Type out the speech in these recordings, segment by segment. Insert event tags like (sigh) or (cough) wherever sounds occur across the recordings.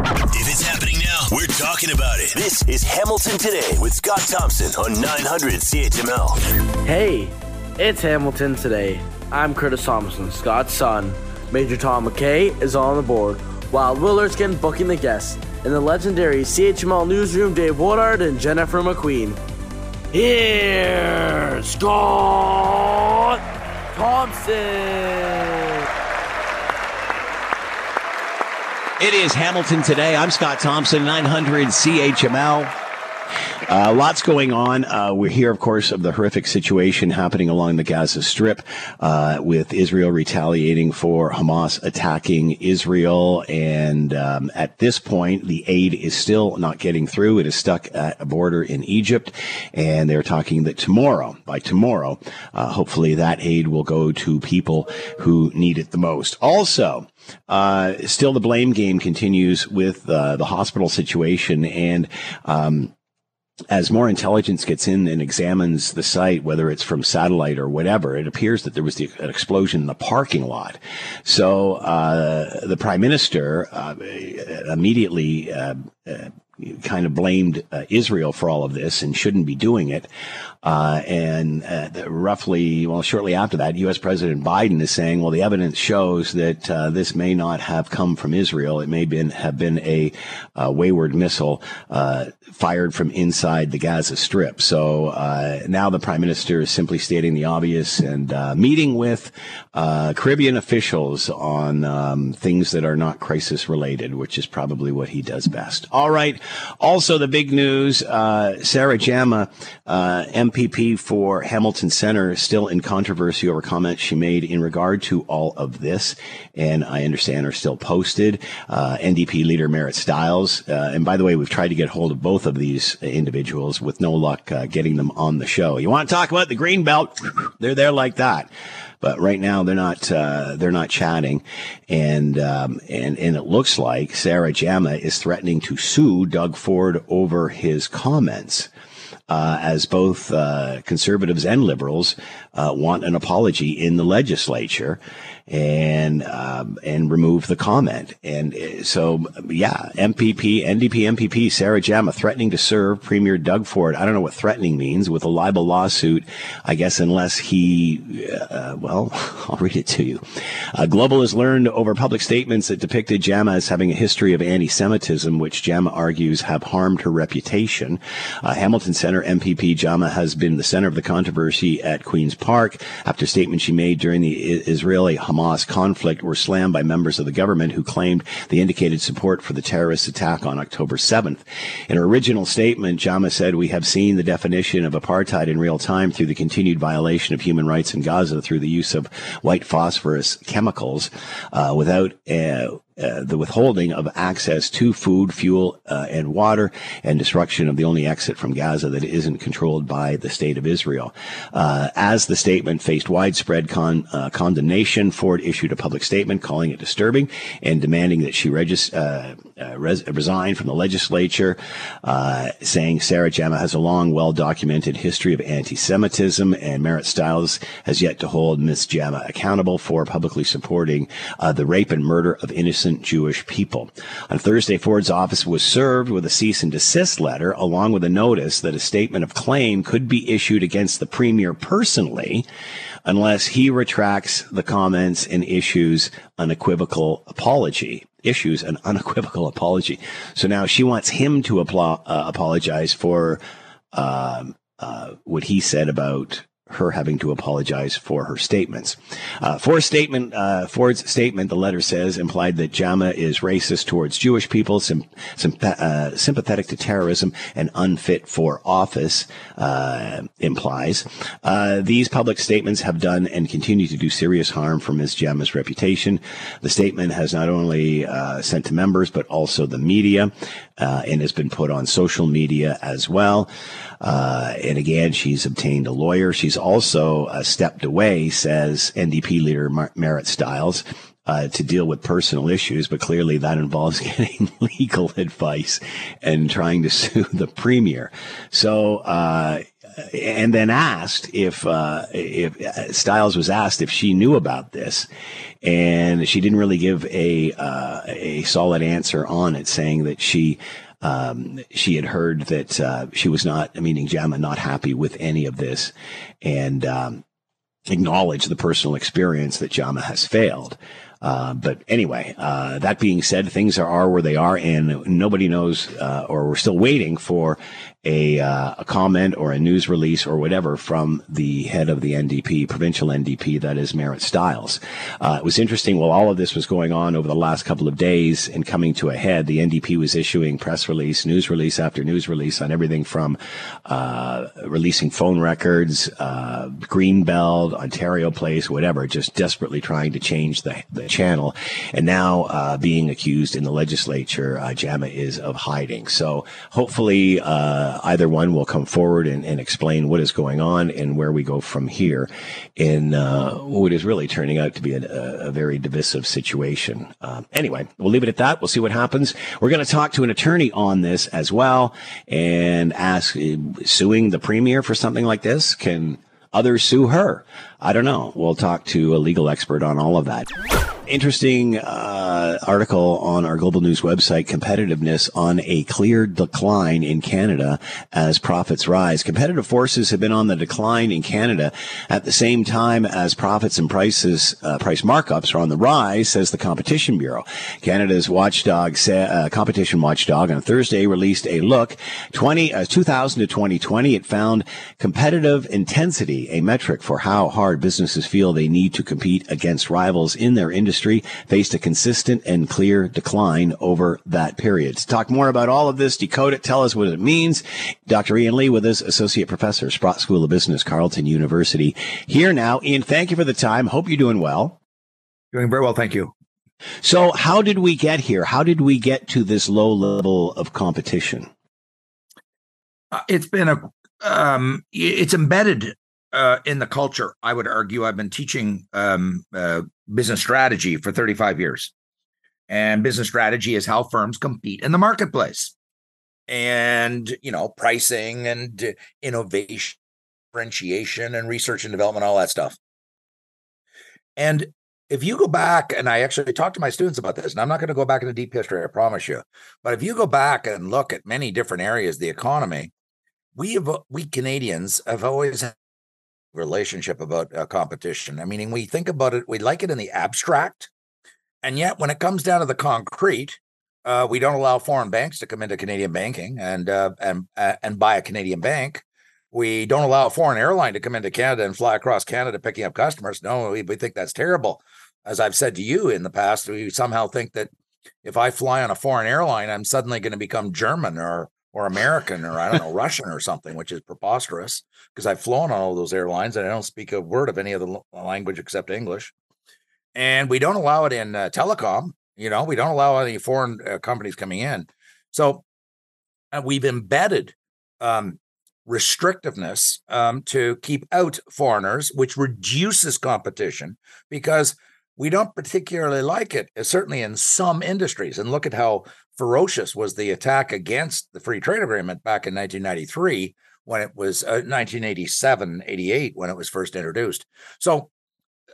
If it's happening now, we're talking about it. This is Hamilton Today with Scott Thompson on 900 CHML. Hey, it's Hamilton today. I'm Curtis Thompson, Scott's son. Major Tom McKay is on the board, while Will Erskine booking the guests. In the legendary CHML newsroom, Dave Woodard and Jennifer McQueen. Here's Scott Thompson. It is Hamilton today. I'm Scott Thompson, 900 CHML. Uh, lots going on. Uh, we're here, of course, of the horrific situation happening along the Gaza Strip, uh, with Israel retaliating for Hamas attacking Israel. And um, at this point, the aid is still not getting through. It is stuck at a border in Egypt, and they're talking that tomorrow, by tomorrow, uh, hopefully that aid will go to people who need it the most. Also, uh, still the blame game continues with uh, the hospital situation and. Um, as more intelligence gets in and examines the site, whether it's from satellite or whatever, it appears that there was the, an explosion in the parking lot. So uh, the prime minister uh, immediately uh, uh kind of blamed uh, Israel for all of this and shouldn't be doing it. Uh, and uh, roughly, well, shortly after that, U.S. President Biden is saying, well, the evidence shows that uh, this may not have come from Israel. It may been, have been a uh, wayward missile uh, fired from inside the Gaza Strip. So now the prime minister is simply stating the obvious and meeting with Caribbean officials on um, things that are not crisis related, which is probably what he does best. All right. Also, the big news uh, Sarah Jama, uh, MPP for Hamilton Center, still in controversy over comments she made in regard to all of this. And I understand are still posted. Uh, NDP leader Marit Stiles. Uh, and by the way, we've tried to get hold of both of these individuals with no luck uh, getting them on the show. You want to talk about the green belt? (laughs) They're there like that but right now they're not uh, they're not chatting, and um, and and it looks like Sarah Jama is threatening to sue Doug Ford over his comments. Uh, as both uh, conservatives and liberals uh, want an apology in the legislature and um, and remove the comment. And uh, so, yeah, MPP, NDP MPP Sarah Jama threatening to serve Premier Doug Ford. I don't know what threatening means with a libel lawsuit. I guess unless he, uh, well, (laughs) I'll read it to you. Uh, Global has learned over public statements that depicted Jama as having a history of anti-Semitism, which Jama argues have harmed her reputation. Uh, Hamilton Center MPP Jama has been the center of the controversy at Queen's Park after statements she made during the Israeli Hamas Hamas conflict were slammed by members of the government who claimed they indicated support for the terrorist attack on October 7th. In her original statement, Jama said, We have seen the definition of apartheid in real time through the continued violation of human rights in Gaza through the use of white phosphorus chemicals uh, without uh, uh, the withholding of access to food, fuel, uh, and water, and destruction of the only exit from Gaza that isn't controlled by the state of Israel. Uh, as the statement faced widespread con- uh, condemnation, Ford issued a public statement calling it disturbing and demanding that she regis- uh, res- resign from the legislature, saying Sarah Jama has a long, well documented history of anti Semitism, and Marit Stiles has yet to hold Ms. Jama accountable for publicly supporting the rape and murder of innocent innocent Jewish people. On Thursday, Ford's office was served with a cease and desist letter, along with a notice that a statement of claim could be issued against the premier personally unless he retracts the comments and issues an unequivocal apology issues an unequivocal apology. So now she wants him to uh, apologize for um, uh, what he said about her having to apologize for her statements. Uh, Ford's statement, uh, Ford's statement, the letter says, implied that Jama is racist towards Jewish people, sim, uh, sympathetic to terrorism, and unfit for office. Uh, implies uh, these public statements have done and continue to do serious harm for Ms. Jama's reputation. The statement has not only uh, sent to members but also the media, and has been put on social media as well. And again, she's obtained a lawyer. She's also uh, stepped away, says NDP leader Mar- Marit Stiles. Uh, to deal with personal issues, but clearly that involves (laughs) getting legal advice and trying to (laughs) sue the premier. So, uh, and then asked if uh, if uh, Stiles was asked if she knew about this, and she didn't really give a uh, a solid answer on it, saying that she. Um, she had heard that uh, she was not, meaning JAMA, not happy with any of this, and um, acknowledged the personal experience that JAMA has failed. Uh, but anyway, uh, that being said, things are, are, where they are, and nobody knows, uh, or we're still waiting for a, uh, a comment or a news release or whatever from the head of the NDP, provincial NDP, that is Marit Stiles. Uh, it was interesting while all of this was going on over the last couple of days and coming to a head, the NDP was issuing press release, news release after news release on everything from uh, releasing phone records, uh, Greenbelt, Ontario Place, whatever, just desperately trying to change the, the channel. And now uh, being accused in the legislature, uh, JAMA is of hiding. So hopefully, uh, uh, either one will come forward and, and, explain what is going on and where we go from here in uh, what is really turning out to be a, a very divisive situation. Uh, anyway, we'll leave it at that. We'll see what happens. We're going to talk to an attorney on this as well and ask uh, suing the premier for something like this. Can others sue her? I don't know. We'll talk to a legal expert on all of that interesting uh, article on our Global News website, competitiveness on a clear decline in Canada as profits rise. Competitive forces have been on the decline in Canada at the same time as profits and prices, uh, price markups are on the rise, says the Competition Bureau. Canada's watchdog, uh, competition watchdog on Thursday released a look 20, uh, 2000 to 2020. It found competitive intensity, a metric for how hard businesses feel they need to compete against rivals in their industry industry faced a consistent and clear decline over that period. To talk more about all of this, decode it, tell us what it means. Dr. Ian Lee with us, Associate Professor, Sprott School of Business, Carleton University. Here now. Ian, thank you for the time. Hope you're doing well. Doing very well, thank you. So, how did we get here? How did we get to this low level of competition? Uh, it's been a um, it's embedded uh, in the culture. I would argue I've been teaching um, uh, business strategy for 35 years. And business strategy is how firms compete in the marketplace. And, you know, pricing and innovation, differentiation and research and development, all that stuff. And if you go back, and I actually talked to my students about this, and I'm not going to go back into deep history, I promise you. But if you go back and look at many different areas of the economy, we have we Canadians have always relationship about uh, competition. I mean, we think about it, we like it in the abstract, and yet when it comes down to the concrete, uh, we don't allow foreign banks to come into Canadian banking and uh, and uh, and buy a Canadian bank. We don't allow a foreign airline to come into Canada and fly across Canada picking up customers. No, we, we think that's terrible. As I've said to you in the past, we somehow think that if I fly on a foreign airline, I'm suddenly going to become German or or American or I don't know Russian or something, which is preposterous because I've flown on all those airlines and I don't speak a word of any other language except English. And we don't allow it in uh, telecom. You know, we don't allow any foreign uh, companies coming in. So uh, we've embedded um, restrictiveness um, to keep out foreigners, which reduces competition because we don't particularly like it, uh, certainly in some industries. And look at how ferocious was the attack against the free trade agreement back in 1993 when it was uh, 1987 88 when it was first introduced. So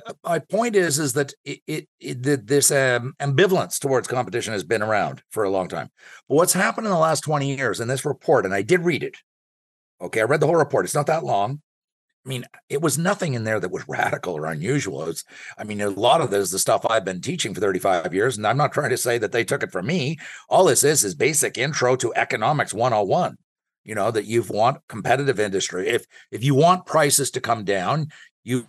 uh, my point is is that it, it, it this um, ambivalence towards competition has been around for a long time. But what's happened in the last 20 years in this report and i did read it okay? I read the whole report. It's not that long I mean, it was nothing in there that was radical or unusual. It's, I mean, a lot of this is the stuff I've been teaching for 35 years, and I'm not trying to say that they took it from me. All this is is basic intro to economics 101. You know, that you want competitive industry. If if you want prices to come down, you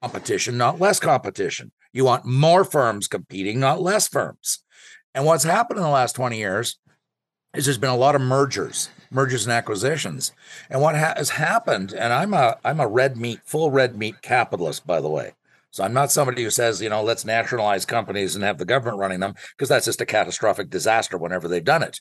competition, not less competition. You want more firms competing, not less firms. And what's happened in the last 20 years is there's been a lot of mergers mergers and acquisitions. And what ha- has happened, and I'm a I'm a red meat, full red meat capitalist, by the way. So I'm not somebody who says, you know, let's nationalize companies and have the government running them, because that's just a catastrophic disaster whenever they've done it.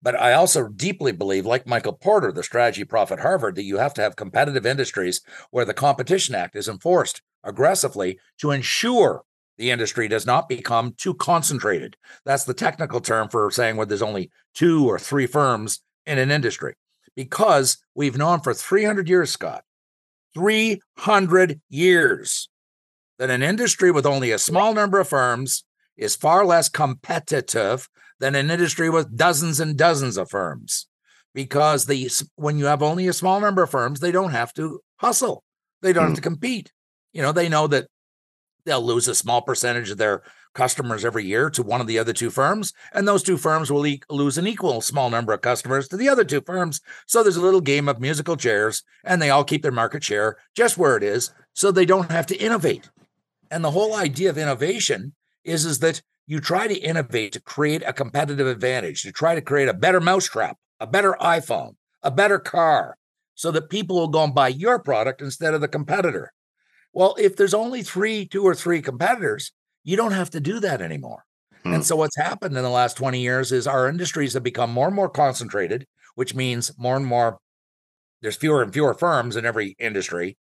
But I also deeply believe, like Michael Porter, the strategy prof at Harvard, that you have to have competitive industries where the Competition Act is enforced aggressively to ensure the industry does not become too concentrated. That's the technical term for saying where there's only two or three firms in an industry because we've known for 300 years, Scott, 300 years, that an industry with only a small number of firms is far less competitive than an industry with dozens and dozens of firms. Because the when you have only a small number of firms, they don't have to hustle. They don't mm. have to compete. You know, they know that they'll lose a small percentage of their customers every year to one of the other two firms, and those two firms will e- lose an equal small number of customers to the other two firms. So there's a little game of musical chairs, and they all keep their market share just where it is, so they don't have to innovate. And the whole idea of innovation is, is that you try to innovate to create a competitive advantage, to try to create a better mousetrap, a better iPhone, a better car, so that people will go and buy your product instead of the competitor. Well, if there's only three, two or three competitors, you don't have to do that anymore. Hmm. And so what's happened in the last 20 years is our industries have become more and more concentrated, which means more and more there's fewer and fewer firms in every industry.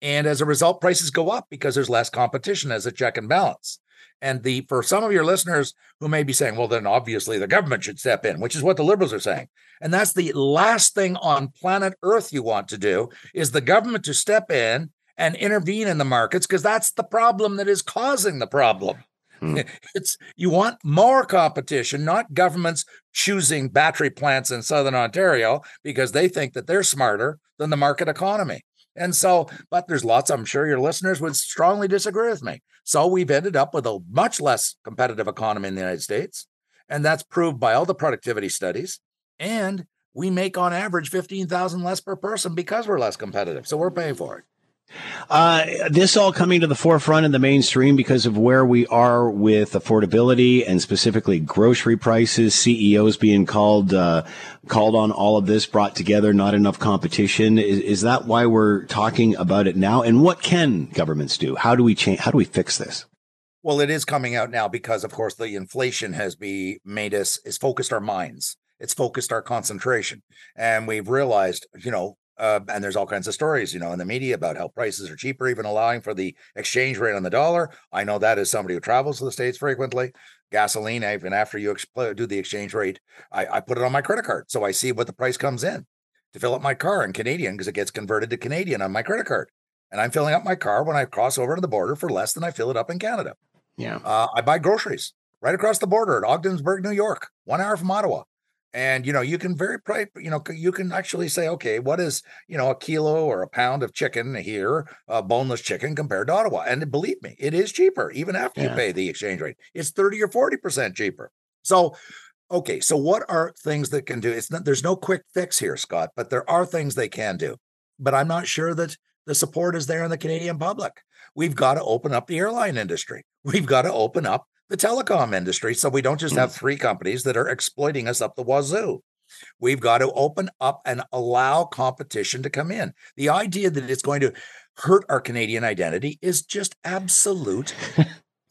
And as a result, prices go up because there's less competition as a check and balance. And the for some of your listeners who may be saying, well, then obviously the government should step in, which is what the liberals are saying. And that's the last thing on planet Earth you want to do is the government to step in and intervene in the markets because that's the problem that is causing the problem. Hmm. (laughs) It's you want more competition, not governments choosing battery plants in southern Ontario because they think that they're smarter than the market economy. And so, but there's lots, I'm sure your listeners would strongly disagree with me. So we've ended up with a much less competitive economy in the United States. And that's proved by all the productivity studies. And we make on average 15,000 less per person because we're less competitive. So we're paying for it. Uh, this all coming to the forefront in the mainstream because of where we are with affordability and specifically grocery prices. CEOs being called uh, called on all of this, brought together, not enough competition. Is, is that why we're talking about it now? And what can governments do? How do we change? How do we fix this? Well, it is coming out now because, of course, the inflation has be made us is focused our minds. It's focused our concentration, and we've realized, you know, uh, and there's all kinds of stories, you know, in the media about how prices are cheaper, even allowing for the exchange rate on the dollar. I know that as somebody who travels to the states frequently. Gasoline, even after you do the exchange rate, I, I put it on my credit card, so I see what the price comes in to fill up my car in Canadian because it gets converted to Canadian on my credit card, and I'm filling up my car when I cross over to the border for less than I fill it up in Canada. Yeah, uh, I buy groceries right across the border at Ogdensburg, New York, one hour from Ottawa and you know you can very probably you know you can actually say okay what is you know a kilo or a pound of chicken here uh, boneless chicken compared to ottawa? And believe me it is cheaper even after yeah. you pay the exchange rate it's 30 or 40 percent cheaper. So okay so what are things that can do it's not there's no quick fix here scott but there are things they can do. But i'm not sure that the support is there in the canadian public. We've got to open up the airline industry. (laughs) We've got to open up the telecom industry so we don't just have mm. three companies that are exploiting us up the wazoo. We've got to open up and allow competition to come in. The idea that it's going to hurt our Canadian identity is just absolute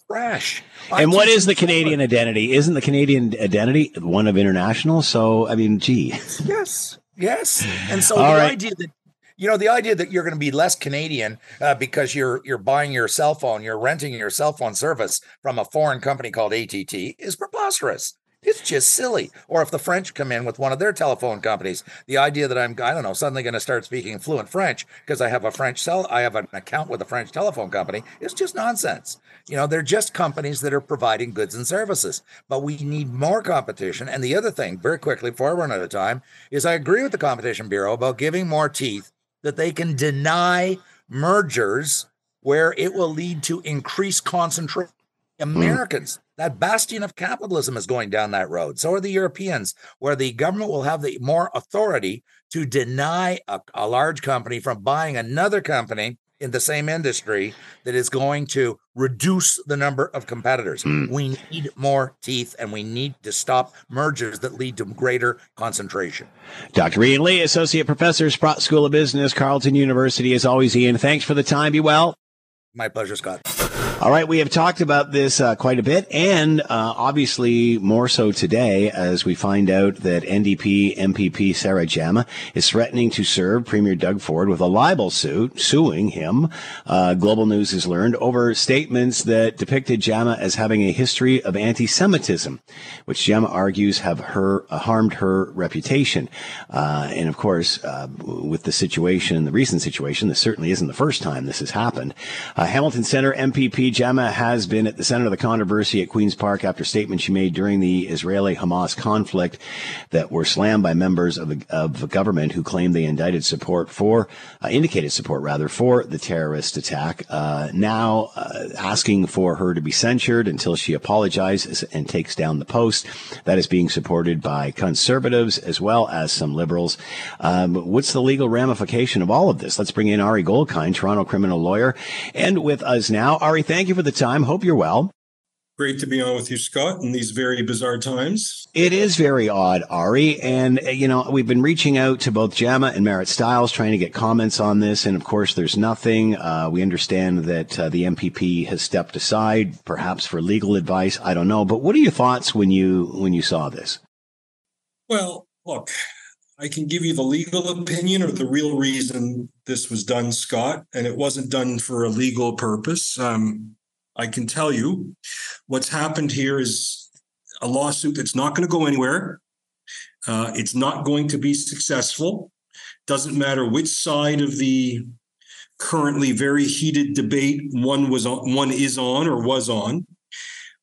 trash. and what is the Canadian identity? Isn't the Canadian identity one of international? So, I mean, gee. Yes. Yes. And so All the right. idea that you know the idea that you're going to be less Canadian uh, because you're you're buying your cell phone, you're renting your cell phone service from a foreign company called ATT is preposterous. It's just silly. Or if the French come in with one of their telephone companies, the idea that I'm, I don't know, suddenly going to start speaking fluent French because I have a French cell, I have an account with a French telephone company is just nonsense. You know, they're just companies that are providing goods and services. But we need more competition. And the other thing, very quickly before I run out of time, is I agree with the Competition Bureau about giving more teeth that they can deny mergers where it will lead to increased concentration. Hmm. Americans, that bastion of capitalism is going down that road. So are the Europeans, where the government will have the more authority to deny a, a large company from buying another company in the same industry that is going to reduce the number of competitors. Mm. We need more teeth and we need to stop mergers that lead to greater concentration. Dr. Ian Lee, Associate Professor, Sprott School of Business, Carleton University. As always, Ian, thanks for the time. Be well. My pleasure, Scott. All right, we have talked about this uh, quite a bit, and uh, obviously more so today as we find out that NDP MPP Sarah Jama is threatening to serve Premier Doug Ford with a libel suit, suing him. Uh, Global News has learned over statements that depicted Jama as having a history of anti-Semitism, which Jama argues have her uh, harmed her reputation. Uh, and of course, uh, with the situation, the recent situation, this certainly isn't the first time this has happened. Hamilton Center MPP Jama has been at the center of the controversy at Queen's Park after statements she made during the Israeli-Hamas conflict that were slammed by members of the, of the government who claimed they indicted support for, uh, indicated support rather, for the terrorist attack. Uh, now uh, asking for her to be censured until she apologizes and takes down the post. That is being supported by conservatives as well as some liberals. Um, what's the legal ramification of all of this? Let's bring in Ari Goldkind, Toronto criminal lawyer, and with us now. Ari, thank thank you for the time. Hope you're well. Great to be on with you, Scott, in these very bizarre times. It is very odd, Ari. And, uh, you know, we've been reaching out to both Jama and Marit Stiles trying to get comments on this. And of course, there's nothing. Uh, we understand that uh, the MPP has stepped aside, perhaps for legal advice. I don't know. But what are your thoughts when you, when you saw this? Well, look, I can give you the legal opinion or the real reason this was done, Scott, and it wasn't done for a legal purpose. Um, I can tell you what's happened here is a lawsuit that's not going to go anywhere. Uh, it's not going to be successful. Doesn't matter which side of the currently very heated debate one was on, one is on or was on.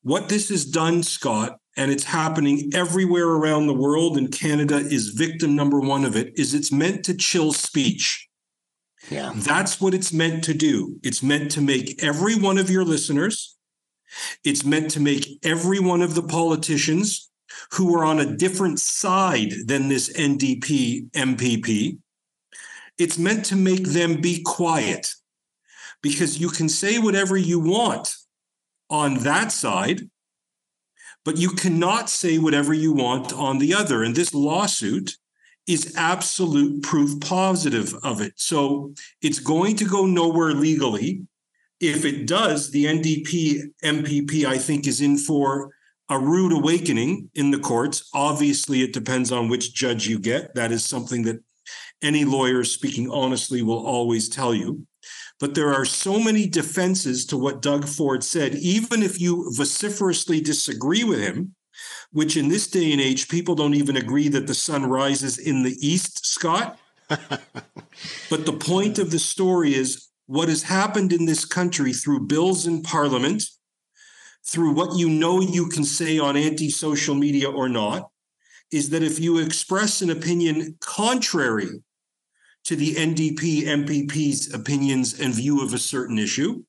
What this has done, Scott, and it's happening everywhere around the world, and Canada is victim number one of it, is it's meant to chill speech. Yeah. That's what it's meant to do. It's meant to make every one of your listeners, it's meant to make every one of the politicians who are on a different side than this NDP MPP, it's meant to make them be quiet because you can say whatever you want on that side, but you cannot say whatever you want on the other. And this lawsuit is absolute proof positive of it. So it's going to go nowhere legally. If it does, the NDP MPP, I think, is in for a rude awakening in the courts. Obviously, it depends on which judge you get. That is something that any lawyer speaking honestly will always tell you. But there are so many defenses to what Doug Ford said, even if you vociferously disagree with him, which in this day and age, people don't even agree that the sun rises in the east, Scott. (laughs) but the point of the story is what has happened in this country through bills in parliament, through what you know you can say on anti social media or not, is that if you express an opinion contrary to the NDP MPP's opinions and view of a certain issue,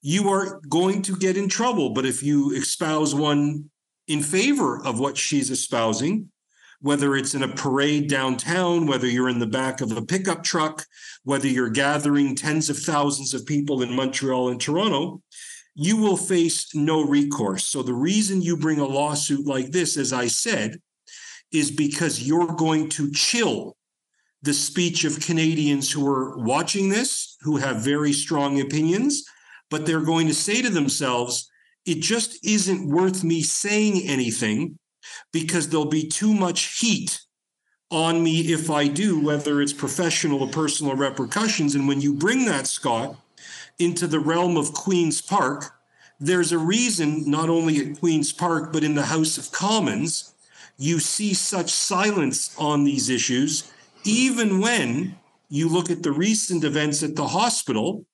you are going to get in trouble. But if you espouse one in favor of what she's espousing, whether it's in a parade downtown, whether you're in the back of a pickup truck, whether you're gathering tens of thousands of people in Montreal and Toronto, you will face no recourse. So the reason you bring a lawsuit like this, as I said, is because you're going to chill the speech of Canadians who are watching this, who have very strong opinions, but they're going to say to themselves, it just isn't worth me saying anything because there'll be too much heat on me if I do, whether it's professional or personal repercussions. And when you bring that, Scott, into the realm of Queen's Park, there's a reason, not only at Queen's Park, but in the House of Commons, you see such silence on these issues, even when you look at the recent events at the hospital.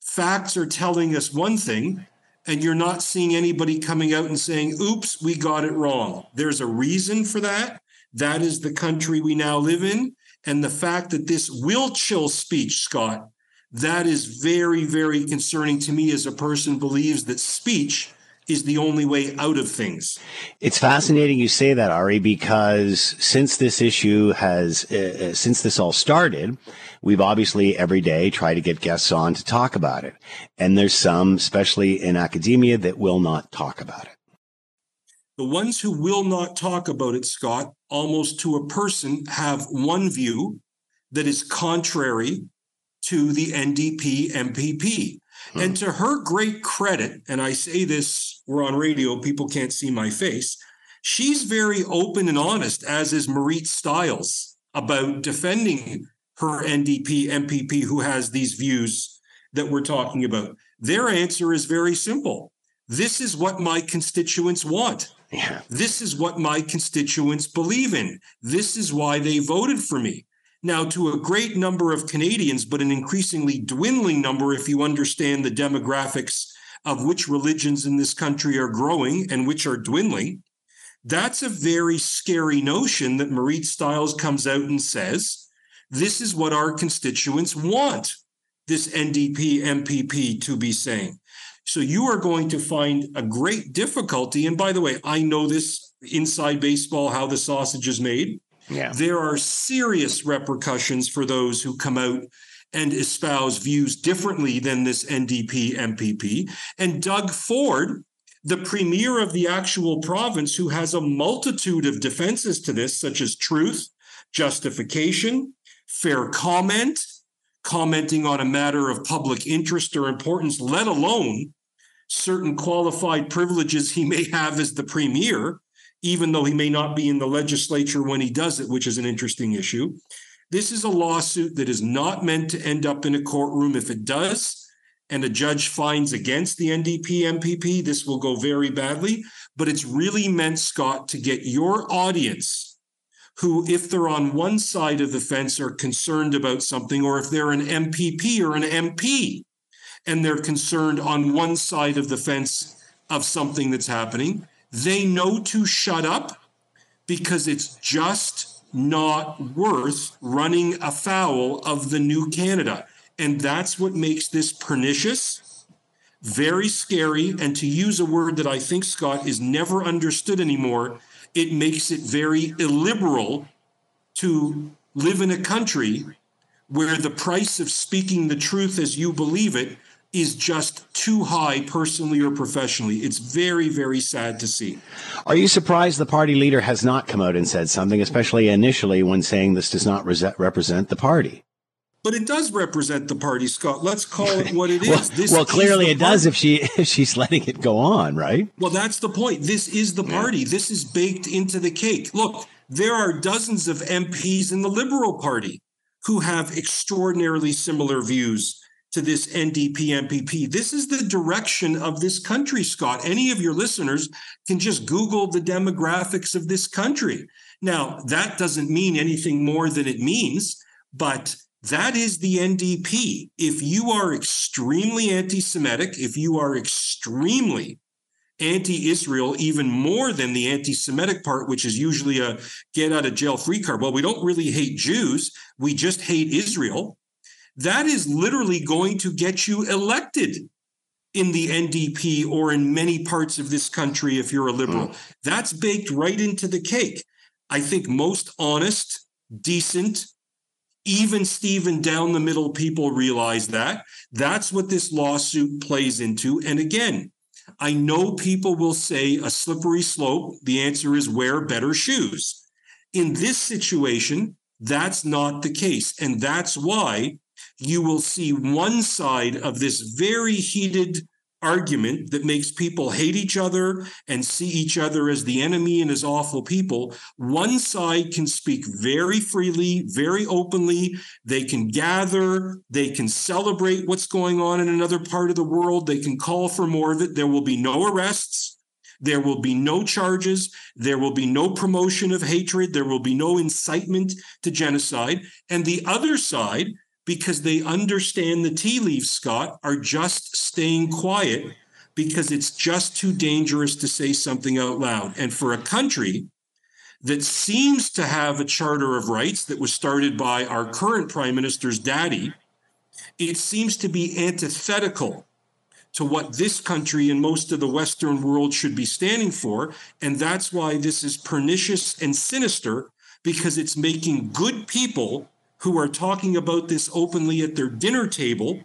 Facts are telling us one thing, and you're not seeing anybody coming out and saying, oops, we got it wrong. There's a reason for that. That is the country we now live in. And the fact that this will chill speech, Scott, that is very, very concerning to me as a person believes that speech is the only way out of things. It's fascinating you say that, Ari, because since this issue has, uh, uh, since this all started, we've obviously every day tried to get guests on to talk about it. And there's some, especially in academia, that will not talk about it. The ones who will not talk about it, Scott, almost to a person, have one view that is contrary to the NDP MPP. Hmm. And to her great credit, and I say this, we're on radio, people can't see my face. She's very open and honest, as is Marit Stiles, about defending her NDP MPP who has these views that we're talking about. Their answer is very simple. This is what my constituents want. Yeah. This is what my constituents believe in. This is why they voted for me. Now, to a great number of Canadians, but an increasingly dwindling number if you understand the demographics of which religions in this country are growing and which are dwindling, that's a very scary notion that Marit Stiles comes out and says, this is what our constituents want this NDP MPP to be saying. So you are going to find a great difficulty. And by the way, I know this inside baseball, how the sausage is made. Yeah. There are serious repercussions for those who come out and espouse views differently than this NDP MPP. And Doug Ford, the premier of the actual province, who has a multitude of defenses to this, such as truth, justification, fair comment, commenting on a matter of public interest or importance, let alone certain qualified privileges he may have as the premier, even though he may not be in the legislature when he does it, which is an interesting issue. This is a lawsuit that is not meant to end up in a courtroom. If it does, and a judge finds against the NDP MPP, this will go very badly. But it's really meant, Scott, to get your audience, who, if they're on one side of the fence, are concerned about something, or if they're an MPP or an MP, and they're concerned on one side of the fence of something that's happening, they know to shut up because it's just not worth running afoul of the new Canada. And that's what makes this pernicious, very scary. And to use a word that I think, Scott, is never understood anymore, it makes it very illiberal to live in a country where the price of speaking the truth as you believe it is just too high personally or professionally. It's very, very sad to see. Are you surprised the party leader has not come out and said something, especially initially when saying this does not re- represent the party? But it does represent the party, Scott. Let's call it what it (laughs) is. well, this well clearly it does if she (laughs) if she's letting it go on, right? Well, that's the point. This is the party. Yeah. This is baked into the cake. Look, there are dozens of MPs in the Liberal Party who have extraordinarily similar views to this NDP MPP. This is the direction of this country, Scott. Any of your listeners can just Google the demographics of this country. Now, that doesn't mean anything more than it means, but that is the NDP. If you are extremely anti Semitic, if you are extremely anti Israel, even more than the anti Semitic part, which is usually a get out of jail free card. Well, we don't really hate Jews, we just hate Israel that is literally going to get you elected in the NDP or in many parts of this country if you're a liberal. Mm. That's baked right into the cake. I think most honest, decent, even Stephen down the middle people realize that. That's what this lawsuit plays into. And again, I know people will say a slippery slope. The answer is wear better shoes. In this situation, that's not the case. And that's why you will see one side of this very heated argument that makes people hate each other and see each other as the enemy and as awful people. One side can speak very freely, very openly. They can gather, they can celebrate what's going on in another part of the world, they can call for more of it. There will be no arrests. There will be no charges. There will be no promotion of hatred. There will be no incitement to genocide. And the other side because they understand the tea leaves, Scott, are just staying quiet because it's just too dangerous to say something out loud. And for a country that seems to have a charter of rights that was started by our current prime minister's daddy, it seems to be antithetical to what this country and most of the Western world should be standing for. And that's why this is pernicious and sinister because it's making good people who are talking about this openly at their dinner table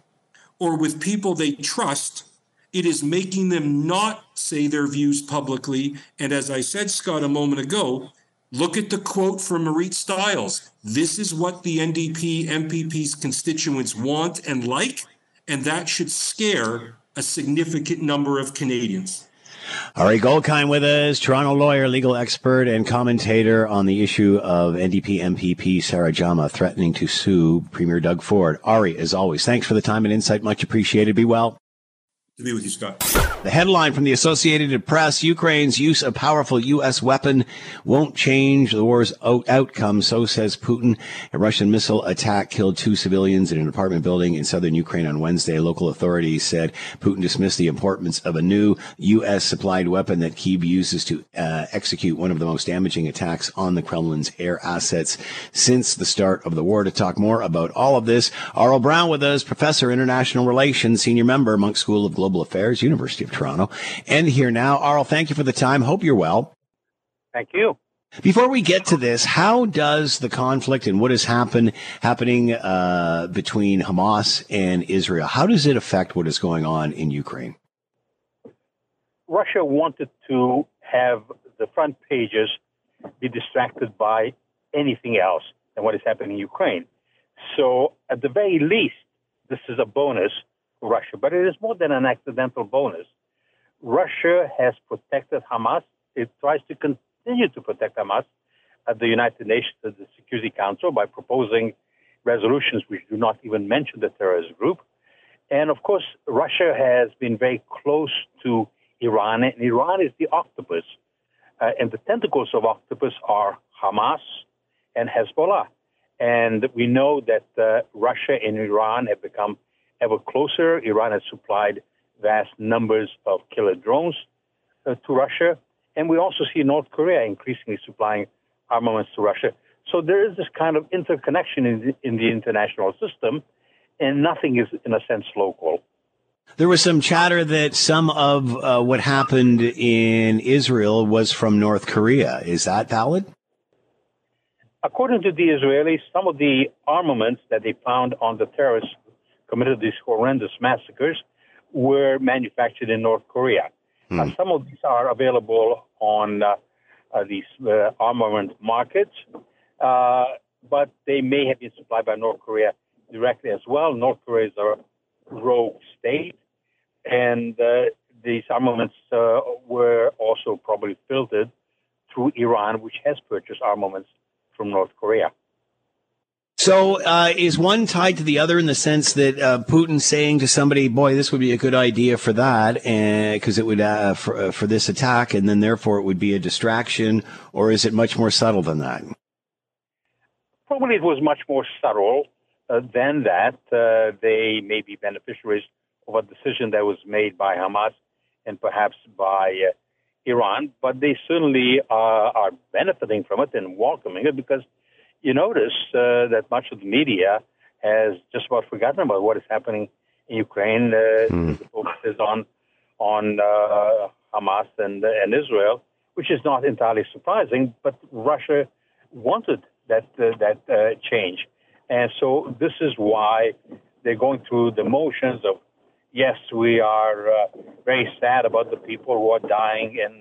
or with people they trust, it is making them not say their views publicly. And as I said, Scott, a moment ago, look at the quote from Marit Stiles. This is what the NDP MPP's constituents want and like, And that should scare a significant number of Canadians. Ari Goldkind with us, Toronto lawyer, legal expert, and commentator on the issue of NDP MPP Sarah Jama threatening to sue Premier Doug Ford. Ari, as always, thanks for the time and insight. Much appreciated. Be well to be with you, Scott. The headline from the Associated Press Ukraine's use of powerful U.S. weapon won't change the war's out- outcome, so says Putin. A Russian missile attack killed two civilians in an apartment building in southern Ukraine on Wednesday. Local authorities said Putin dismissed the importance of a new U.S. supplied weapon that Kyiv uses to uh, execute one of the most damaging attacks on the Kremlin's air assets since the start of the war. To talk more about all of this, Aurel Braun with us, professor international relations, senior member, Munk School of Global Affairs, University of Toronto. And here now, Aurel, thank you for the time. Hope you're well. Thank you. Before we get to this, how does the conflict and what is has happened happening uh, between Hamas and Israel? How does it affect what is going on in Ukraine? Russia wanted to have the front pages be distracted by anything else than what is happening in Ukraine. So, at the very least, this is a bonus for Russia, but it is more than an accidental bonus. Russia has protected Hamas. It tries to continue to protect Hamas at the United Nations, at the Security Council, by proposing resolutions which do not even mention the terrorist group. And of course, Russia has been very close to Iran, and Iran is the octopus. Uh, and the tentacles of octopus are Hamas and Hezbollah. And we know that uh, Russia and Iran have become ever closer. Iran has supplied vast numbers of killer drones uh, to Russia. And we also see North Korea increasingly supplying armaments to Russia. So there is this kind of interconnection in the, in the international system, and nothing is, in a sense, local. There was some chatter that some of uh, what happened in Israel was from North Korea. Is that valid? According to the Israelis, some of the armaments that they found on the terrorists committed these horrendous massacres were manufactured in North Korea. Hmm. Uh, some of these are available on uh, uh, these uh, armament markets, uh, but they may have been supplied by North Korea directly as well. North Korea is a rogue state, and uh, these armaments were also probably filtered through Iran, which has purchased armaments from North Korea. So, uh, is one tied to the other in the sense that uh, Putin saying to somebody, "Boy, this would be a good idea for that," because it would uh, for, uh, for this attack, and then therefore it would be a distraction, or is it much more subtle than that? Probably it was much more subtle uh, than that. Uh, they may be beneficiaries of a decision that was made by Hamas and perhaps by Iran, but they certainly are benefiting from it and welcoming it because you notice uh, that much of the media has just about forgotten about what is happening in Ukraine. Uh, mm. The focus is on on uh, Hamas and and Israel, which is not entirely surprising. But Russia wanted that uh, that uh, change, and so this is why they're going through the motions of. Yes, we are uh, very sad about the people who are dying in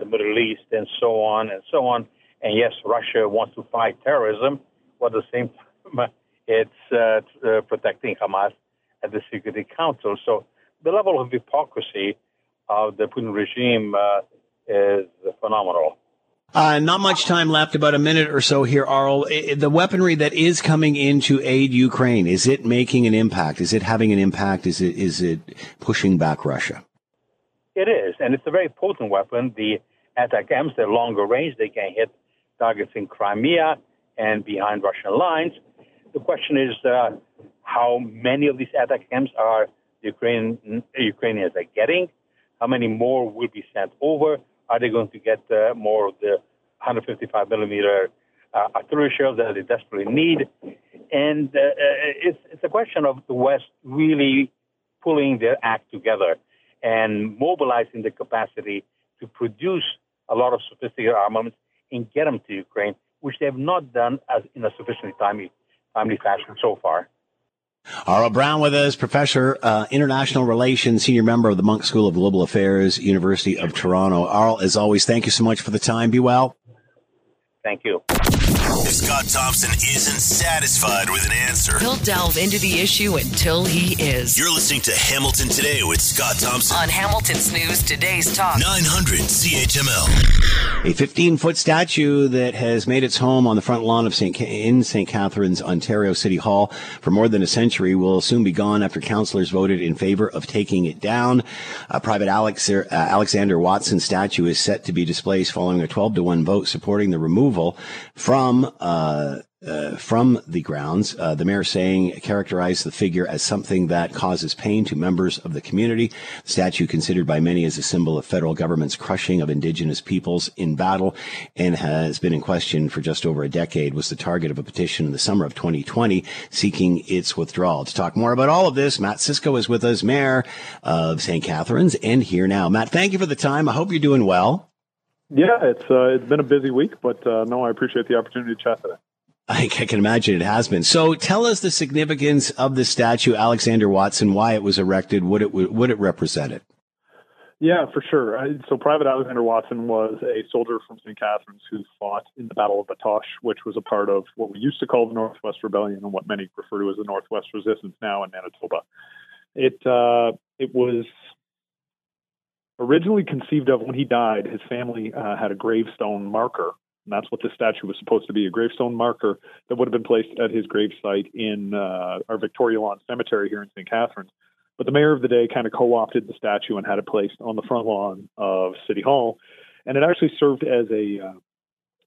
the Middle East and so on and so on and yes, Russia wants to fight terrorism, but at the same time, (laughs) it's uh, uh, protecting Hamas at the Security Council. So the level of hypocrisy of the Putin regime uh, is phenomenal. Uh, not much time left, about a minute or so here, Aurel. The weaponry that is coming in to aid Ukraine, is it making an impact? Is it having an impact? Is it, is it pushing back Russia? It is, and it's a very potent weapon. The attack ATACMS, they're longer range. They can hit targets in Crimea and behind Russian lines. The question is uh, how many of these ATACMS are the Ukrainian, Ukrainians are getting? How many more will be sent over? Are they going to get uh, more of the 155 millimeter uh, artillery shells that they desperately need? And uh, uh, it's, it's a question of the West really pulling their act together and mobilizing the capacity to produce a lot of sophisticated armaments and get them to Ukraine, which they have not done as in a sufficiently timely, timely fashion so far. Aurel Braun with us, professor, uh, international relations, senior member of the Munk School of Global Affairs, University of Toronto. Aurel, as always, thank you so much for the time. Be well. Thank you. If Scott Thompson isn't satisfied with an answer, He'll delve into the issue until he is. you're listening to Hamilton Today with Scott Thompson. On Hamilton's News Today's Talk. 900 CHML. A 15 foot statue that has made its home on the front lawn of St. Ca- in St. Catharines, Ontario City Hall for more than a century will soon be gone after councillors voted in favor of taking it down. A private Alex, uh, Alexander Watson statue is set to be displaced following a 12 to 1 vote supporting the removal from uh, uh, from the grounds. Uh, the mayor saying characterized the figure as something that causes pain to members of the community. The statue considered by many as a symbol of federal government's crushing of indigenous peoples in battle and has been in question for just over a decade was the target of a petition in the summer of 2020 seeking its withdrawal. To talk more about all of this, Matt Cisco is with us, mayor of St. Catharines and here now. Matt, thank you for the time. I hope you're doing well. Yeah, it's uh, it's been a busy week, but uh, no, I appreciate the opportunity to chat today. I I can imagine it has been. So tell us the significance of the statue, Alexander Watson, why it was erected, what it what it represented. Yeah, for sure. So, Private Alexander Watson was a soldier from St. Catharines who fought in the Battle of Batoche, which was a part of what we used to call the Northwest Rebellion and what many refer to as the Northwest Resistance now in Manitoba. It uh, it was originally conceived of when he died. His family uh, had a gravestone marker, and that's what the statue was supposed to be—a gravestone marker that would have been placed at his gravesite in uh, our Victoria Lawn Cemetery here in St. Catharines. But the mayor of the day kind of co-opted the statue and had it placed on the front lawn of City Hall, and it actually served as a uh,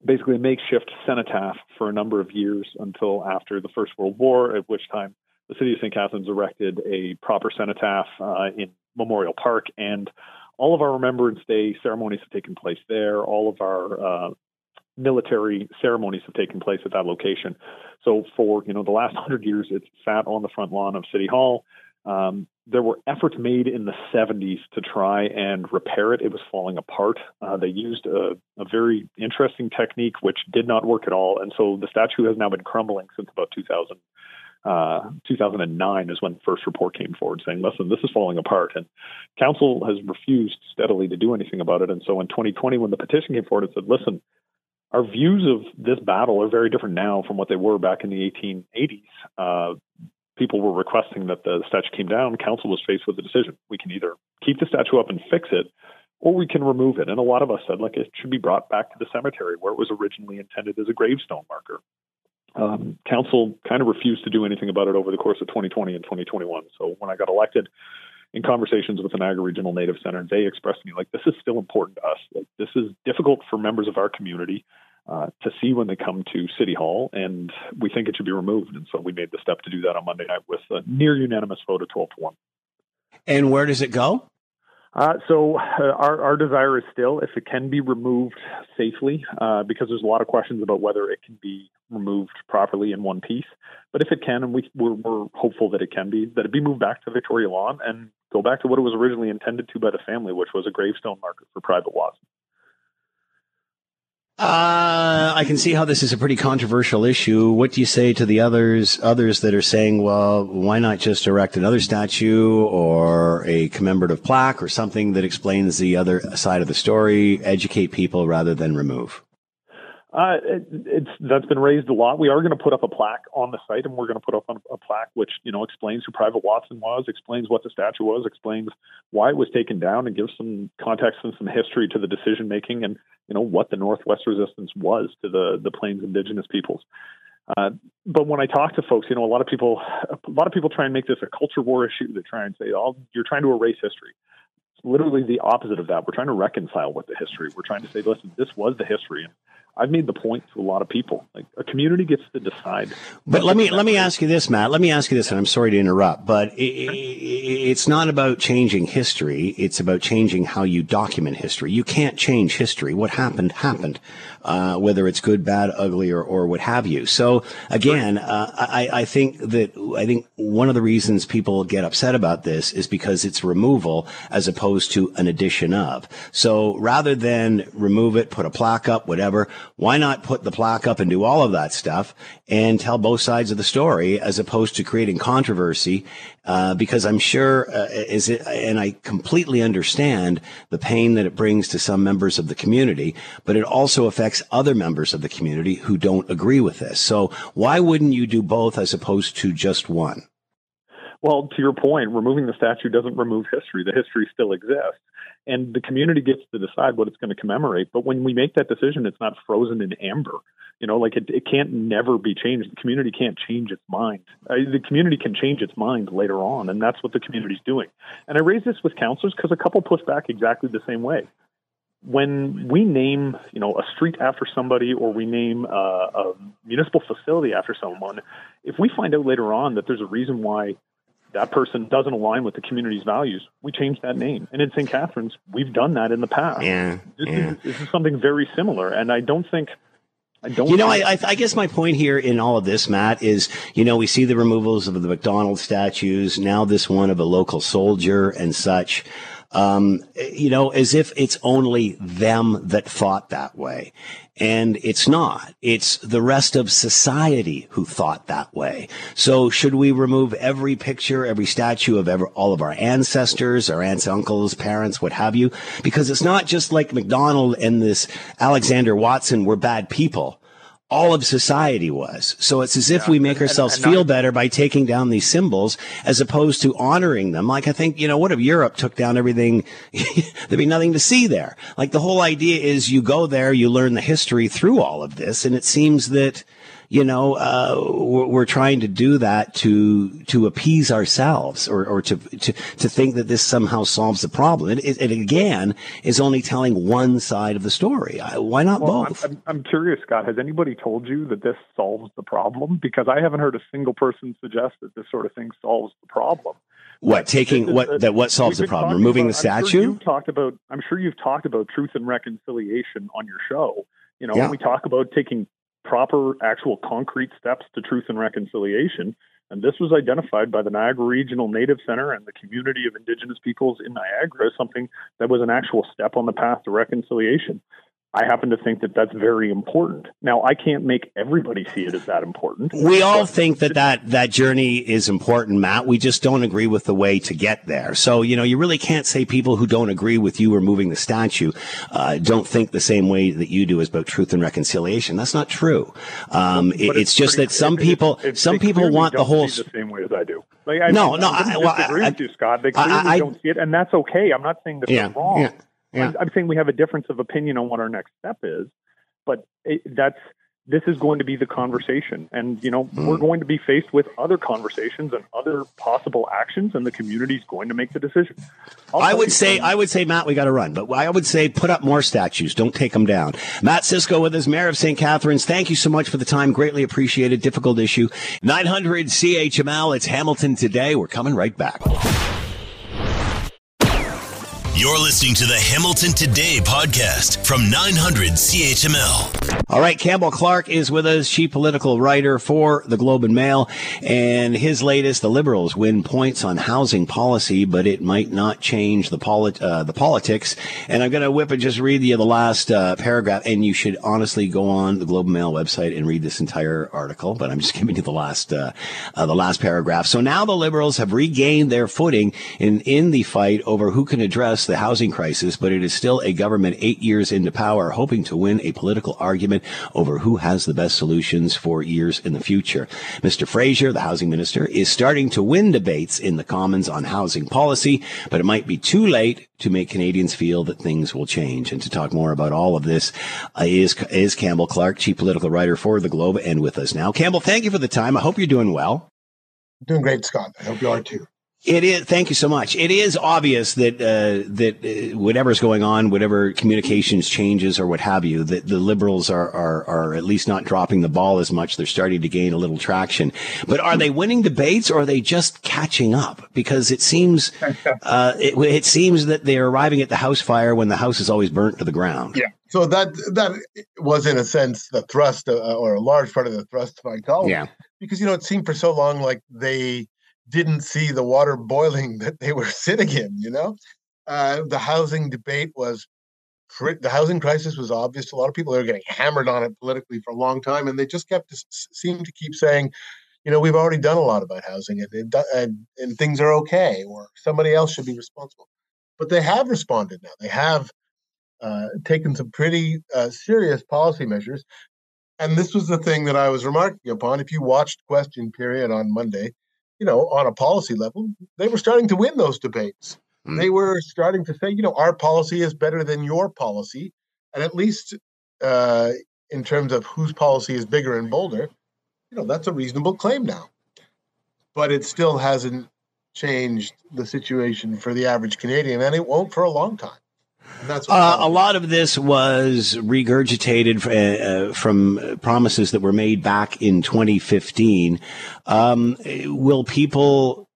basically a makeshift cenotaph for a number of years until after the First World War, at which time the city of St. Catharines erected a proper cenotaph uh, in Memorial Park, and all of our Remembrance Day ceremonies have taken place there. All of our uh, military ceremonies have taken place at that location. So for you know the last hundred years, it's sat on the front lawn of City Hall. Um, there were efforts made in the 70s to try and repair it. It was falling apart. Uh, they used a, a very interesting technique which did not work at all, and so the statue has now been crumbling since about 2000. Uh, 2009 is when the first report came forward saying, listen, this is falling apart. And council has refused steadily to do anything about it. And so in 2020, when the petition came forward, it said, listen, our views of this battle are very different now from what they were back in the 1880s. Uh, people were requesting that the statue came down. Council was faced with a decision. We can either keep the statue up and fix it, or we can remove it. And a lot of us said, like, it should be brought back to the cemetery where it was originally intended as a gravestone marker. Um, council kind of refused to do anything about it over the course of 2020 and 2021. So when I got elected, in conversations with the Niagara Regional Native Center, they expressed to me like this is still important to us. Like this is difficult for members of our community uh, to see when they come to City Hall, and we think it should be removed. And so we made the step to do that on Monday night with a near unanimous vote of 12 to one. And where does it go? Uh, so uh, our, our desire is still if it can be removed safely, uh, because there's a lot of questions about whether it can be removed properly in one piece. But if it can, and we, we're, we're hopeful that it can be, that it be moved back to Victoria Lawn and go back to what it was originally intended to by the family, which was a gravestone marker for Private Watson. Uh, I can see how this is a pretty controversial issue. What do you say to the others, others that are saying, well, why not just erect another statue or a commemorative plaque or something that explains the other side of the story, educate people rather than remove? Uh, it, it's that's been raised a lot. We are going to put up a plaque on the site, and we're going to put up a, a plaque which you know explains who Private Watson was, explains what the statue was, explains why it was taken down, and gives some context and some history to the decision making, and you know what the Northwest Resistance was to the the Plains Indigenous peoples. Uh, but when I talk to folks, you know, a lot of people, a lot of people try and make this a culture war issue. They try and say, "Oh, you're trying to erase history." It's literally the opposite of that. We're trying to reconcile with the history. We're trying to say, "Listen, this was the history." And I've made the point to a lot of people. Like a community gets to decide. But let me let me ask you this, Matt. Let me ask you this, and I'm sorry to interrupt, but it, it, it's not about changing history. It's about changing how you document history. You can't change history. What happened happened, uh, whether it's good, bad, ugly, or, or what have you. So again, uh, I, I think that I think one of the reasons people get upset about this is because it's removal as opposed to an addition of. So rather than remove it, put a plaque up, whatever why not put the plaque up and do all of that stuff and tell both sides of the story as opposed to creating controversy? Uh, because I'm sure uh, is it, and I completely understand the pain that it brings to some members of the community, but it also affects other members of the community who don't agree with this. So why wouldn't you do both as opposed to just one? Well, to your point, removing the statue doesn't remove history. The history still exists. And the community gets to decide what it's going to commemorate. But when we make that decision, it's not frozen in amber. You know, like it, it can't never be changed. The community can't change its mind. Uh, the community can change its mind later on, and that's what the community's doing. And I raise this with councilors because a couple push back exactly the same way when we name, you know, a street after somebody or we name uh, a municipal facility after someone, if we find out later on that there's a reason why that person doesn't align with the community's values, we change that name. And in St. Catharines, we've done that in the past. Yeah, this, yeah. Is, this is something very similar, and I don't think. I don't. You know, I, I, I guess my point here in all of this, Matt, is you know we see the removals of the McDonald statues, now this one of a local soldier and such um, you know, as if it's only them that thought that way. And it's not. It's the rest of society who thought that way. So should we remove every picture, every statue of ever, all of our ancestors, our aunts, uncles, parents, what have you? Because it's not just like McDonald and this Alexander Watson were bad people all of society was. So it's as if yeah. we make ourselves and, and feel better by taking down these symbols as opposed to honoring them. Like I think, you know, what if Europe took down everything? (laughs) There'd be nothing to see there. Like the whole idea is you go there, you learn the history through all of this. And it seems that you know, uh, we're, we're, trying to do that to to appease ourselves or, or to, to to think that this somehow solves the problem. It, it, it again is only telling one side of the story. Why not well, both? I'm, I'm, curious, Scott. Has anybody told you that this solves the problem? Because I haven't heard a single person suggest that this sort of thing solves the problem. What taking what that what solves the problem? Removing about, the statue? Sure you've talked about. I'm sure you've talked about truth and reconciliation on your show. You know, yeah. when we talk about taking proper, actual concrete steps to truth and reconciliation. And this was identified by the Niagara Regional Native Center and the community of Indigenous peoples in Niagara as something that was an actual step on the path to reconciliation. I happen to think that that's very important. Now, I can't make everybody see it as that important. We all think that, that that journey is important, Matt. We just don't agree with the way to get there. So, you know, you really can't say people who don't agree with you removing the statue uh, don't think the same way that you do about truth and reconciliation. That's not true. Um, it, it's, it's, just that some people, it, some people want the whole the same way as I do. Like, I, no, no, I, well, I, with you, Scott. They clearly I, don't see it, and that's okay. I'm not saying this yeah, wrong. Yeah. Yeah. I'm, saying we have a difference of opinion on what our next step is, but it, that's this is going to be the conversation, and you know mm. we're going to be faced with other conversations and other possible actions, and the community is going to make the decision. I would say, I would say, Matt, we got to run, but I would say put up more statues. Don't take them down. Matt Cisco with us, Mayor of St. Catharines. Thank you so much for the time. Greatly appreciated. Difficult issue. 900 CHML. It's Hamilton today. We're coming right back. You're listening to the Hamilton Today podcast from 900 CHML. All right, Campbell Clark is with us, chief political writer for the Globe and Mail, and his latest: the Liberals win points on housing policy, but it might not change the polit- uh, the politics. And I'm going to whip and just read you the last uh, paragraph, and you should honestly go on the Globe and Mail website and read this entire article. But I'm just (laughs) giving you the last uh, uh the last paragraph. So now the Liberals have regained their footing in in the fight over who can address the housing crisis, but it is still a government eight years into power hoping to win a political argument over who has the best solutions for years in the future. Mr. Fraser, the housing minister, is starting to win debates in the Commons on housing policy, but it might be too late to make Canadians feel that things will change. And to talk more about all of this uh, is, is Campbell Clark, chief political writer for the Globe, and with us now. Campbell, thank you for the time. I hope you're doing well. Doing great, Scott. I hope you are too. It is. Thank you so much. It is obvious that uh, that uh, whatever's going on, whatever communications changes or what have you, that the liberals are, are are at least not dropping the ball as much. They're starting to gain a little traction. But are they winning debates or are they just catching up? Because it seems (laughs) uh, it, it seems that they're arriving at the house fire when the house is always burnt to the ground. Yeah. So that that was in a sense the thrust, uh, or a large part of the thrust of my column. Yeah. Because you know it seemed for so long like they didn't see the water boiling that they were (laughs) sitting in. You know, uh, the housing debate was the housing crisis was obvious. To a lot of people are getting hammered on it politically for a long time, and they just kept to seem to keep saying, you know, we've already done a lot about housing, and, and and things are okay, or somebody else should be responsible. But they have responded now. They have uh, taken some pretty uh, serious policy measures. And this was the thing that I was remarking upon. If you watched Question Period on Monday, you know, on a policy level, they were starting to win those debates. Mm. They were starting to say, you know, our policy is better than your policy. And at least uh, in terms of whose policy is bigger and bolder, you know, that's a reasonable claim now. But it still hasn't changed the situation for the average Canadian, and it won't for a long time. That's uh, a lot of this was regurgitated uh, uh, from promises that were made back in 2015. Um, will people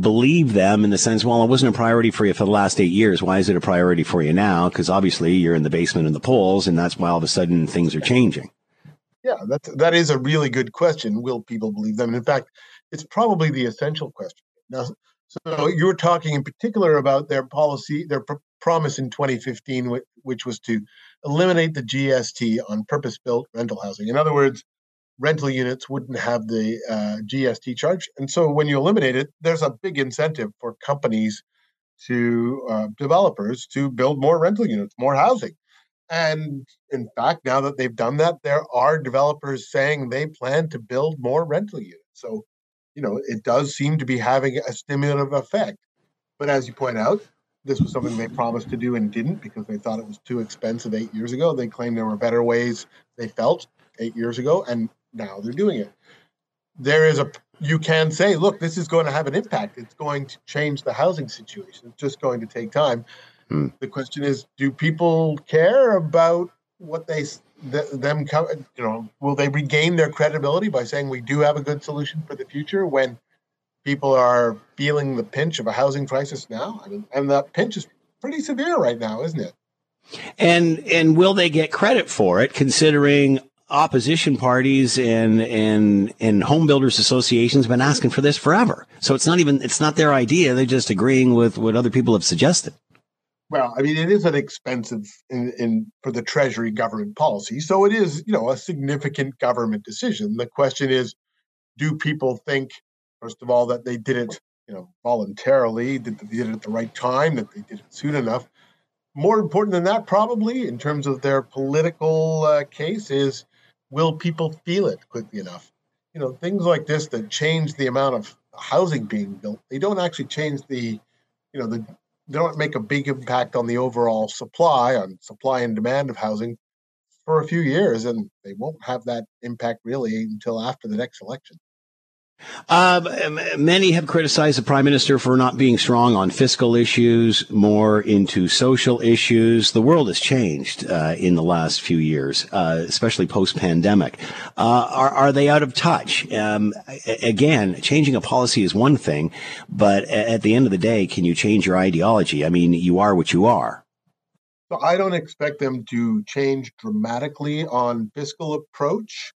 believe them in the sense, well, it wasn't a priority for you for the last eight years. Why is it a priority for you now? Because obviously you're in the basement in the polls, and that's why all of a sudden things are changing. Yeah, that's that is a really good question. Will people believe them? And in fact, it's probably the essential question. Now, so you were talking in particular about their policy, their pr- promise in 2015, which, which was to eliminate the GST on purpose-built rental housing. In other words, rental units wouldn't have the uh, GST charge, and so when you eliminate it, there's a big incentive for companies to uh, developers to build more rental units, more housing. And in fact, now that they've done that, there are developers saying they plan to build more rental units. So you know, it does seem to be having a stimulative effect. But as you point out, this was something they promised to do and didn't because they thought it was too expensive eight years ago. They claimed there were better ways they felt eight years ago, and now they're doing it. There is a you can say, look, this is going to have an impact. It's going to change the housing situation. It's just going to take time. Hmm. The question is, do people care about what they them come, you know, will they regain their credibility by saying we do have a good solution for the future when people are feeling the pinch of a housing crisis now? I mean, and that pinch is pretty severe right now, isn't it? And and will they get credit for it, considering opposition parties and and and home builders associations have been asking for this forever? So it's not even it's not their idea; they're just agreeing with what other people have suggested. Well, I mean, it is an expensive in, in for the Treasury government policy, so it is, you know, a significant government decision. The question is, do people think, first of all, that they did it, you know, voluntarily, that they did it at the right time, that they did it soon enough? More important than that, probably, in terms of their political uh, case, is will people feel it quickly enough? You know, things like this that change the amount of housing being built, they don't actually change the you know the they don't make a big impact on the overall supply, on supply and demand of housing for a few years, and they won't have that impact really until after the next election. Uh, many have criticized the prime minister for not being strong on fiscal issues, more into social issues. The world has changed uh, in the last few years, uh, especially post pandemic. Uh, are, are they out of touch? Um, again, changing a policy is one thing, but at the end of the day, can you change your ideology? I mean, you are what you are. So I don't expect them to change dramatically on fiscal approach.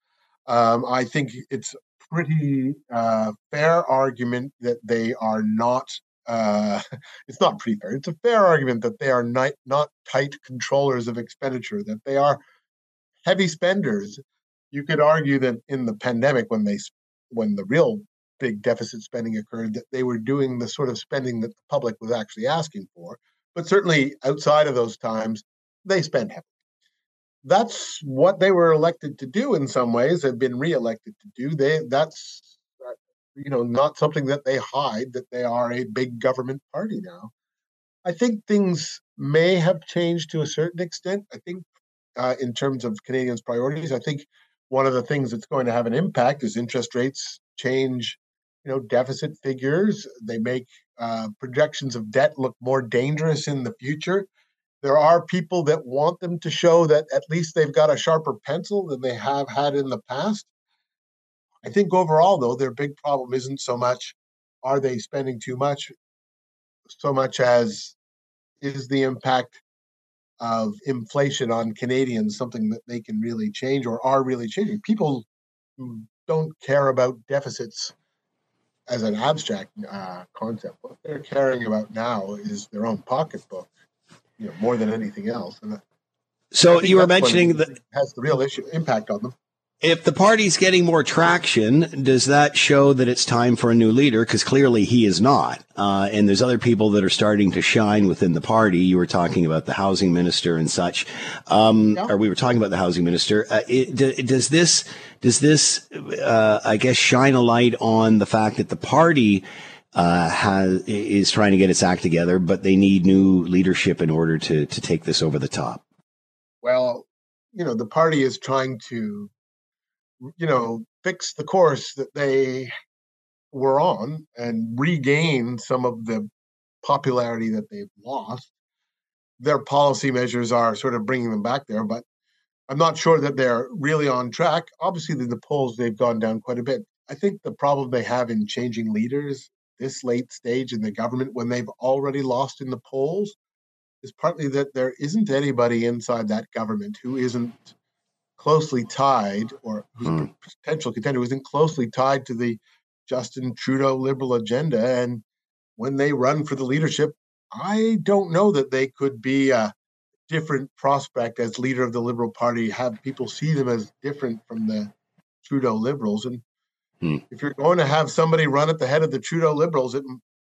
Um, I think it's pretty uh, fair argument that they are not. Uh, (laughs) it's not pretty fair. It's a fair argument that they are not, not tight controllers of expenditure. That they are heavy spenders. You could argue that in the pandemic, when they when the real big deficit spending occurred, that they were doing the sort of spending that the public was actually asking for. But certainly outside of those times, they spend heavily that's what they were elected to do in some ways have been reelected to do. They that's you know not something that they hide that they are a big government party now. I think things may have changed to a certain extent. I think uh, in terms of canadians priorities i think one of the things that's going to have an impact is interest rates change you know deficit figures. They make uh, projections of debt look more dangerous in the future there are people that want them to show that at least they've got a sharper pencil than they have had in the past. I think overall, though, their big problem isn't so much are they spending too much, so much as is the impact of inflation on Canadians something that they can really change or are really changing. People don't care about deficits as an abstract uh, concept. What they're caring about now is their own pocketbook you know, more than anything else. And So you were mentioning that has the real issue impact on them. If the party's getting more traction, does that show that it's time for a new leader? Because clearly he is not. Uh, and there's other people that are starting to shine within the party. You were talking about the housing minister and such, um, yeah. or we were talking about the housing minister. Uh, it, does this, does this, uh, I guess, shine a light on the fact that the party uh, has is trying to get its act together, but they need new leadership in order to to take this over the top? Well, you know, the party is trying to you know, fix the course that they were on and regain some of the popularity that they've lost. Their policy measures are sort of bringing them back there, but I'm not sure that they're really on track. Obviously, the polls, they've gone down quite a bit. I think the problem they have in changing leaders this late stage in the government when they've already lost in the polls is partly that there isn't anybody inside that government who isn't closely tied, or whose hmm. potential contender who isn't closely tied to the Justin Trudeau liberal agenda. And when they run for the leadership, I don't know that they could be a different prospect as leader of the Liberal Party, have people see them as different from the Trudeau Liberals. And hmm. if you're going to have somebody run at the head of the Trudeau Liberals, it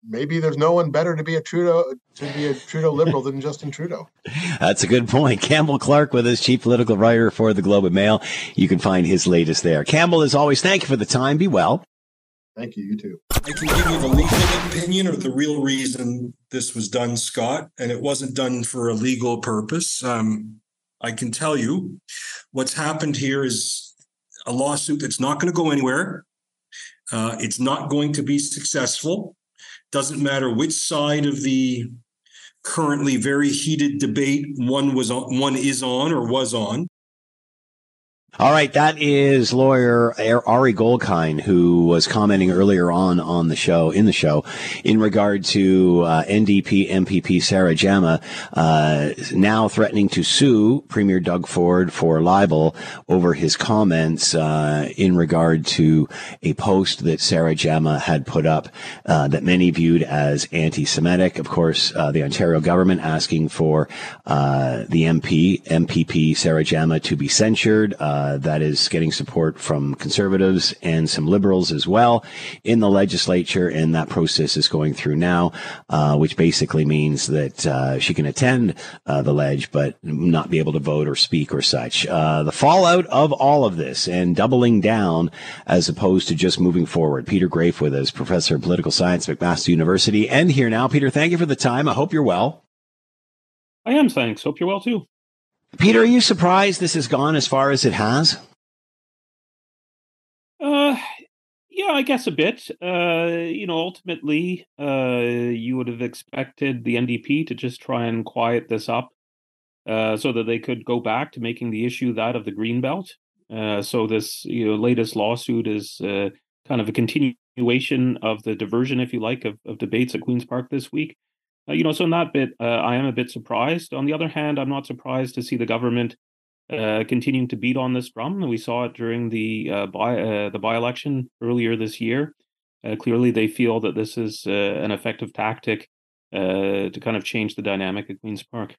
maybe there's no one better to be a Trudeau to be a Trudeau liberal than Justin Trudeau. (laughs) That's a good point. Campbell Clark with us, chief political writer for the Globe and Mail. You can find his latest there. Campbell, as always, thank you for the time. Be well. Thank you. You too. I can give you the legal opinion or the real reason this was done, Scott, and it wasn't done for a legal purpose. Um, I can tell you what's happened here is a lawsuit that's not going to go anywhere. Uh, it's not going to be successful. Doesn't matter which side of the currently very heated debate one was on, one is on or was on. All right, that is lawyer Ari Goldkind, who was commenting earlier on on the show, in the show, in regard to uh, NDP MPP Sarah Jama uh, now threatening to sue Premier Doug Ford for libel over his comments uh, in regard to a post that Sarah Jama had put up uh, that many viewed as anti-Semitic. Of course, uh, the Ontario government asking for uh, the MP MPP Sarah Jama to be censured. Uh, that is getting support from conservatives and some liberals as well in the legislature, and that process is going through now, uh, which basically means that uh, she can attend uh, the ledge but not be able to vote or speak or such. Uh, the fallout of all of this and doubling down as opposed to just moving forward. Peter Graefe with us, professor of political science, McMaster University, and here now. Peter, thank you for the time. I hope you're well. I am, thanks. Hope you're well too. Peter, are you surprised this has gone as far as it has? Uh, yeah, I guess a bit. Uh, you know, ultimately, uh, you would have expected the NDP to just try and quiet this up, uh, so that they could go back to making the issue that of the green belt. Uh, so this, you know, latest lawsuit is uh, kind of a continuation of the diversion, if you like, of, of debates at Queens Park this week. Uh, you know, so in that bit, uh, I am a bit surprised. On the other hand, I'm not surprised to see the government uh, continuing to beat on this drum. We saw it during the by the by election earlier this year. Clearly, they feel that this is an effective tactic to kind of change the dynamic at Queens Park.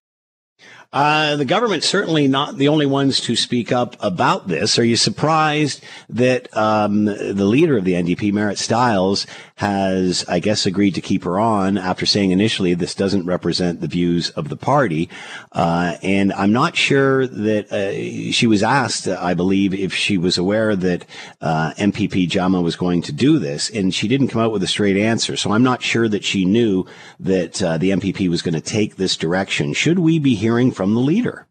Uh, the government's certainly not the only ones to speak up about this. Are you surprised that um, the leader of the NDP, Marit Stiles, has, I guess, agreed to keep her on after saying initially this doesn't represent the views of the party? Uh, and I'm not sure that uh, she was asked, I believe, if she was aware that MPP uh, Jama was going to do this, and she didn't come out with a straight answer. So I'm not sure that she knew that uh, the MPP was going to take this direction. Should we be hearing from the leader.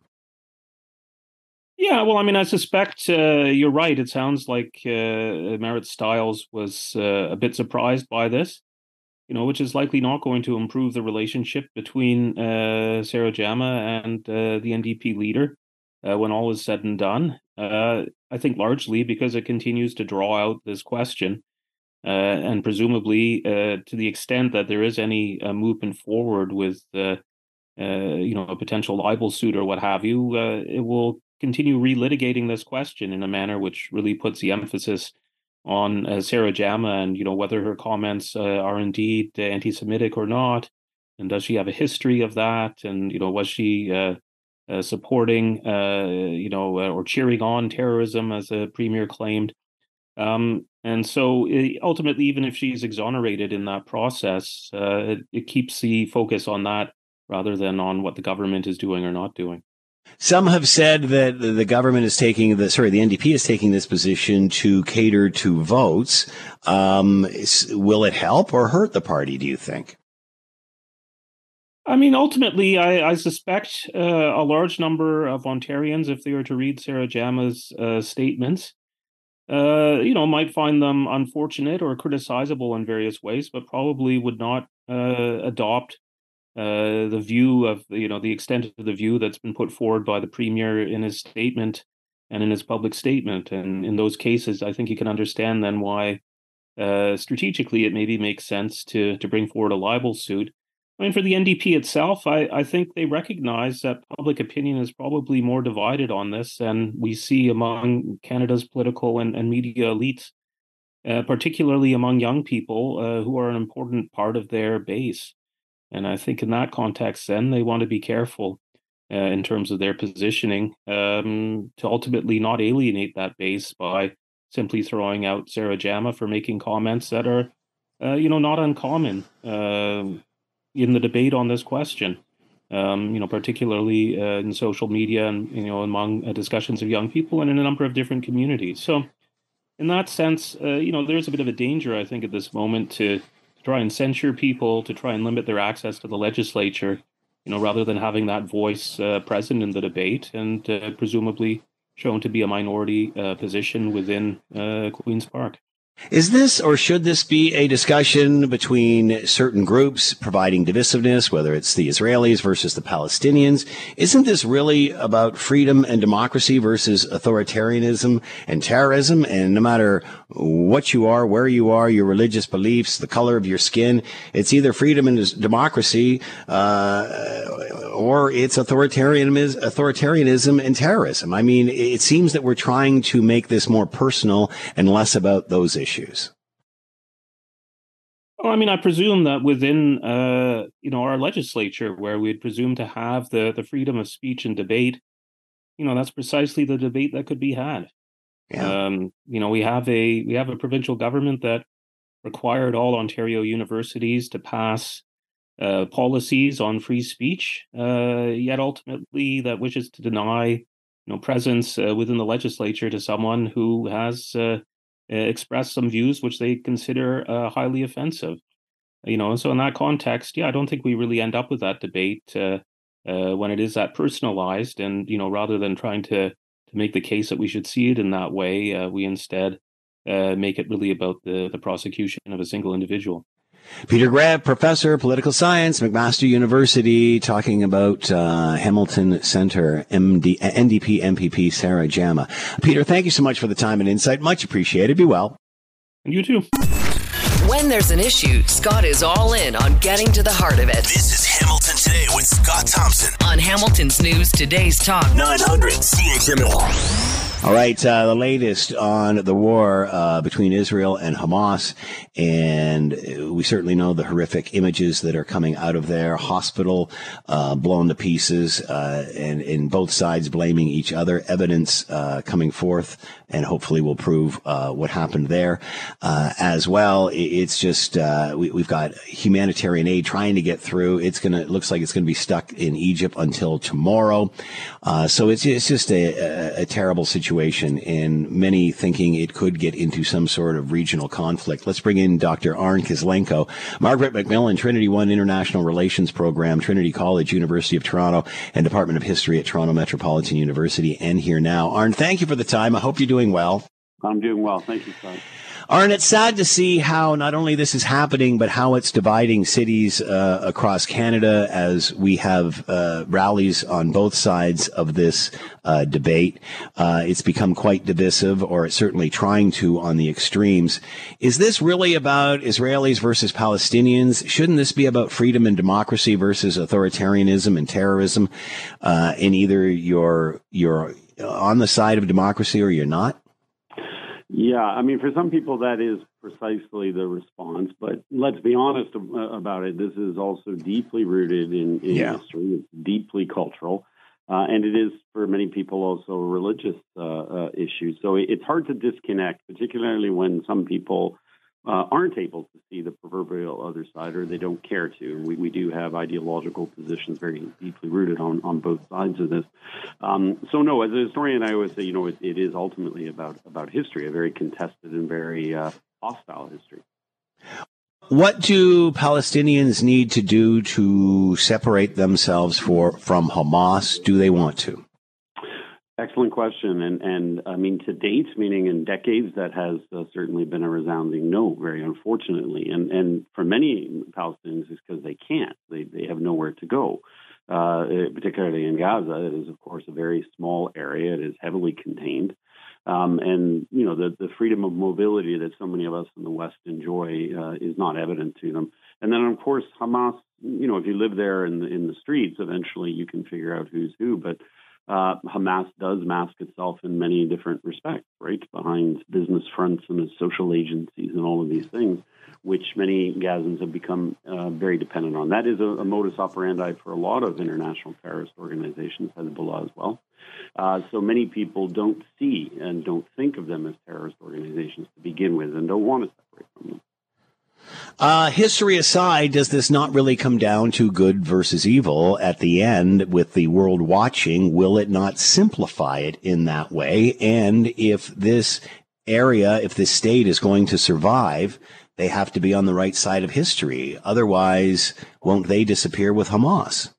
Yeah, well, I mean, I suspect uh, you're right. It sounds like uh, Marit Stiles was uh, a bit surprised by this, you know, which is likely not going to improve the relationship between uh, Sarah Jama and uh, the NDP leader uh, when all is said and done. I think largely because it continues to draw out this question. and presumably, to the extent that there is any movement forward with uh, you know, a potential libel suit or what have you, uh, it will continue relitigating this question in a manner which really puts the emphasis on uh, Sarah Jama and you know whether her comments uh, are indeed anti-Semitic or not, and does she have a history of that, and you know was she uh, uh, supporting, uh, you know, uh, or cheering on terrorism, as a premier claimed. Um, and so ultimately, even if she's exonerated in that process, it, it keeps the focus on that rather than on what the government is doing or not doing. Some have said that the government is taking the sorry, the NDP is taking this position to cater to votes. Um, will it help or hurt the party? Do you think? I mean, ultimately, I, I suspect uh, a large number of Ontarians, if they were to read Sarah Jama's uh, statements, uh, you know, might find them unfortunate or criticizable in various ways, but probably would not uh, adopt uh, the view of you know the extent of the view that's been put forward by the premier in his statement and in his public statement. And in those cases, I think you can understand then why uh, strategically it maybe makes sense to to bring forward a libel suit. I mean, for the NDP itself, I, I think they recognize that public opinion is probably more divided on this than we see among Canada's political and, and media elites, uh, particularly among young people uh, who are an important part of their base. And I think in that context, then they want to be careful uh, in terms of their positioning um, to ultimately not alienate that base by simply throwing out Sarah Jama for making comments that are, uh, you know, not uncommon uh, in the debate on this question. Um, you know, particularly uh, in social media and you know among uh, discussions of young people and in a number of different communities. So, in that sense, uh, you know, there's a bit of a danger, I think, at this moment to to try and censure people, to try and limit their access to the legislature, you know, rather than having that voice uh, present in the debate and uh, presumably shown to be a minority uh, position within uh, Queen's Park. Is this or should this be a discussion between certain groups providing divisiveness, whether it's the Israelis versus the Palestinians? Isn't this really about freedom and democracy versus authoritarianism and terrorism? And no matter what you are, where you are, your religious beliefs, the color of your skin, it's either freedom and democracy, uh, or it's authoritarianism, authoritarianism and terrorism. I mean, it seems that we're trying to make this more personal and less about those issues. Well, I mean, I presume that within, uh, you know, our legislature, where we'd presume to have the the freedom of speech and debate, you know, that's precisely the debate that could be had. Yeah. Um, you know, we have a we have a provincial government that required all Ontario universities to pass uh, policies on free speech, uh, yet ultimately that wishes to deny you know presence uh, within the legislature to someone who has uh, Uh, expressed some views which they consider uh, highly offensive. You know, and so in that context, yeah, I don't think we really end up with that debate uh, uh, when it is that personalized, and you know, rather than trying to to make the case that we should see it in that way, we instead make it really about the the prosecution of a single individual. Peter Graefe, professor of political science, McMaster University, talking about uh, Hamilton Center MD, NDP MPP Sarah Jama. Peter, thank you so much for the time and insight. Much appreciated. Be well. And you too. When there's an issue, Scott is all in on getting to the heart of it. This is Hamilton Today with Scott Thompson on Hamilton's News Today's Talk 900 CHML. All right, uh, the latest on the war uh, between Israel and Hamas, and we certainly know the horrific images that are coming out of there. Hospital uh, blown to pieces, uh, and in both sides blaming each other. Evidence uh, coming forth, and hopefully will prove uh, what happened there as well. It's just we, have got humanitarian aid trying to get through. It's gonna it looks like it's gonna be stuck in Egypt until tomorrow. so it's it's just a, a, a terrible situation situation, and many thinking it could get into some sort of regional conflict. Let's bring in Dr. Arne Kislenko, Margaret Macmillan, Trinity One International Relations Program, Trinity College, University of Toronto, and Department of History at Toronto Metropolitan University, and here now. Arne, thank you for the time. I hope you're doing well. I'm doing well. Thank you. Aren't it sad to see how not only this is happening, but how it's dividing cities uh, across Canada as we have uh, rallies on both sides of this uh, debate? Uh, it's become quite divisive, or it's certainly trying to on the extremes. Is this really about Israelis versus Palestinians? Shouldn't this be about freedom and democracy versus authoritarianism and terrorism? Uh, in either you're you're on the side of democracy or you're not. Yeah, I mean, for some people, that is precisely the response. But let's be honest about it. This is also deeply rooted in, in yeah. history. It's deeply cultural. Uh, and it is for many people also a religious uh, uh, issue. So it's hard to disconnect, particularly when some people uh, aren't able to see the proverbial other side or they don't care to. We, we do have ideological positions very deeply rooted on, on both sides of this. Um, so, no, as a historian, I always say, you know, it, it is ultimately about, about history, a very contested and very uh, hostile history. What do Palestinians need to do to separate themselves for, from Hamas? Do they want to? Excellent question. And, and I mean, to date, meaning in decades, that has uh, certainly been a resounding no, very unfortunately. And, and for many Palestinians, it's because they can't. They, they have nowhere to go, uh, particularly in Gaza. It is, of course, a very small area, it is heavily contained. Um, and you know the the freedom of mobility that so many of us in the West enjoy uh, is not evident to them. And then of course Hamas, you know, if you live there in the in the streets, eventually you can figure out who's who. But uh, Hamas does mask itself in many different respects, right? Behind business fronts and social agencies and all of these things, which many Gazans have become uh, very dependent on. That is a, a modus operandi for a lot of international terrorist organizations, Hezbollah as well. Uh, so many people don't see and don't think of them as terrorist organizations to begin with and don't want to separate from them. Uh, history aside, does this not really come down to good versus evil at the end with the world watching? Will it not simplify it in that way? And if this area, if this state is going to survive, they have to be on the right side of history. Otherwise, won't they disappear with Hamas?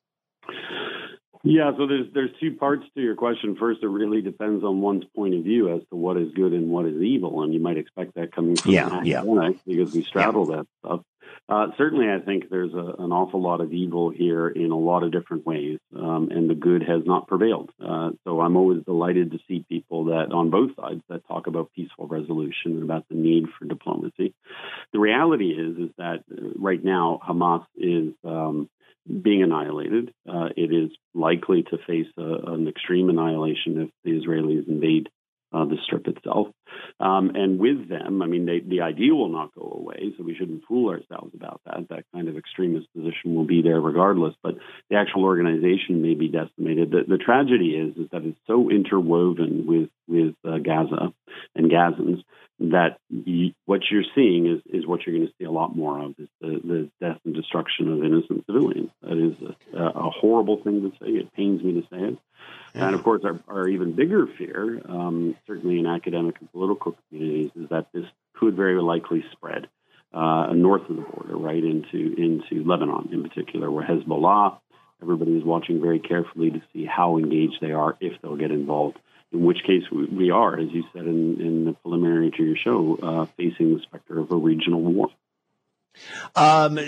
Yeah, so there's there's two parts to your question. First, it really depends on one's point of view as to what is good and what is evil, and you might expect that coming from yeah, yeah. because we straddle yeah. that stuff. Uh, certainly, I think there's a, an awful lot of evil here in a lot of different ways, um, and the good has not prevailed. Uh, so I'm always delighted to see people that on both sides that talk about peaceful resolution and about the need for diplomacy. The reality is is that uh, right now Hamas is um, being annihilated. Uh, it is likely to face a, an extreme annihilation if the Israelis invade uh, the strip itself. Um, and with them, I mean, they, the idea will not go away, so we shouldn't fool ourselves about that. That kind of extremist position will be there regardless, but the actual organization may be decimated. The, the tragedy is, is that it's so interwoven with, with uh, Gaza and Gazans that you, what you're seeing is, is what you're going to see a lot more of is the, the death and destruction of innocent civilians. That is a, a, horrible thing to say. It pains me to say it. Yeah. And of course, our, our, even bigger fear, um, certainly in academic and political communities, is that this could very likely spread uh, north of the border, right into into Lebanon in particular, where Hezbollah. Everybody is watching very carefully to see how engaged they are, if they'll get involved in which case we are, as you said in, in the preliminary to your show, uh, facing the specter of a regional war. Um,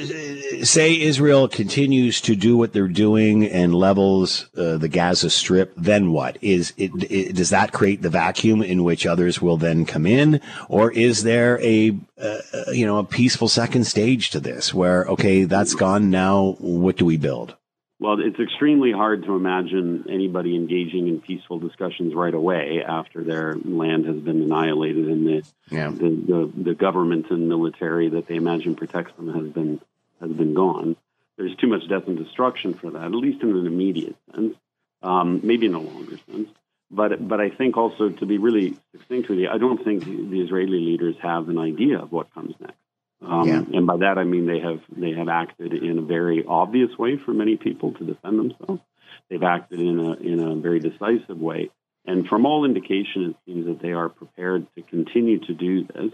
say Israel continues to do what they're doing and levels uh, the Gaza Strip, then what? Is it, it, does that create the vacuum in which others will then come in, or is there a uh, you know a peaceful second stage to this where okay that's gone now what do we build? Well, it's extremely hard to imagine anybody engaging in peaceful discussions right away after their land has been annihilated and the, yeah. the, the, the, government and military that they imagine protects them has been has been gone. There's too much death and destruction for that, at least in an immediate sense, um, maybe in a longer sense. But but I think also to be really succinct with you, I don't think the Israeli leaders have an idea of what comes next. Um, yeah. And by that I mean they have they have acted in a very obvious way for many people to defend themselves. They've acted in a in a very decisive way, and from all indication, it seems that they are prepared to continue to do this.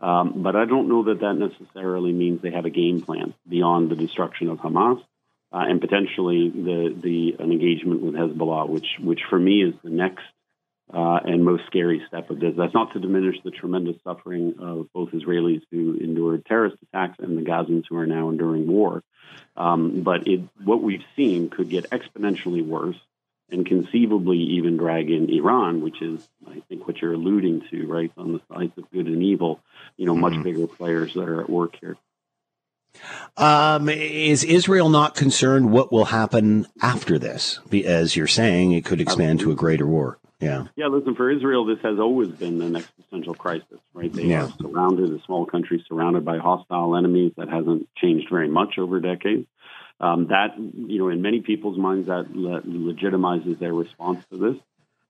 Um, but I don't know that that necessarily means they have a game plan beyond the destruction of Hamas uh, and potentially the the an engagement with Hezbollah, which which for me is the next uh, and most scary step of this. That's not to diminish the tremendous suffering of both Israelis who endured terrorist attacks and the Gazans who are now enduring war. Um, but it, what we've seen could get exponentially worse and conceivably even drag in Iran, which is, I think, what you're alluding to, right, on the sides of good and evil, you know, mm-hmm. much bigger players that are at work here. Um, is Israel not concerned what will happen after this? As you're saying, it could expand Absolutely. to a greater war. Yeah. Yeah, listen, for Israel, this has always been an existential crisis, right? They yeah. are surrounded, a small country surrounded by hostile enemies that hasn't changed very much over decades. Um, that, you know, in many people's minds, that le- legitimizes their response to this.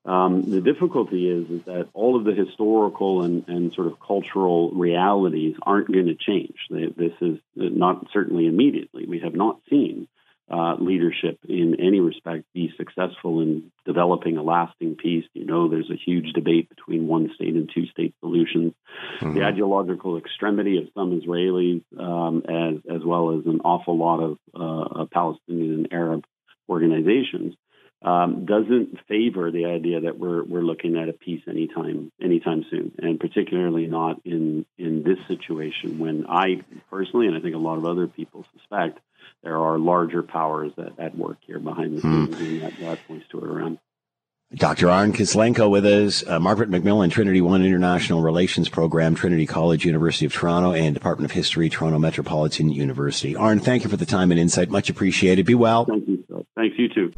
Um, the difficulty is, is that all of the historical and, and sort of cultural realities aren't going to change. They, this is not certainly immediately. We have not seen uh, leadership in any respect be successful in developing a lasting peace. You know, there's a huge debate between one state and two state solutions. Mm-hmm. The ideological extremity of some Israelis, um, as as well as an awful lot of uh, Palestinian and Arab organizations, um, doesn't favor the idea that we're we're looking at a peace anytime anytime soon, and particularly not in in this situation when I personally and I think a lot of other people suspect there are larger powers that at work here behind the scenes, and that, that points to it around. Dr. Arn Kislenko with us, uh, Margaret McMillan, Trinity One International Relations Program, Trinity College, University of Toronto, and Department of History, Toronto Metropolitan University. Arn, thank you for the time and insight. Much appreciated. Be well. Thank you. Thanks, you too.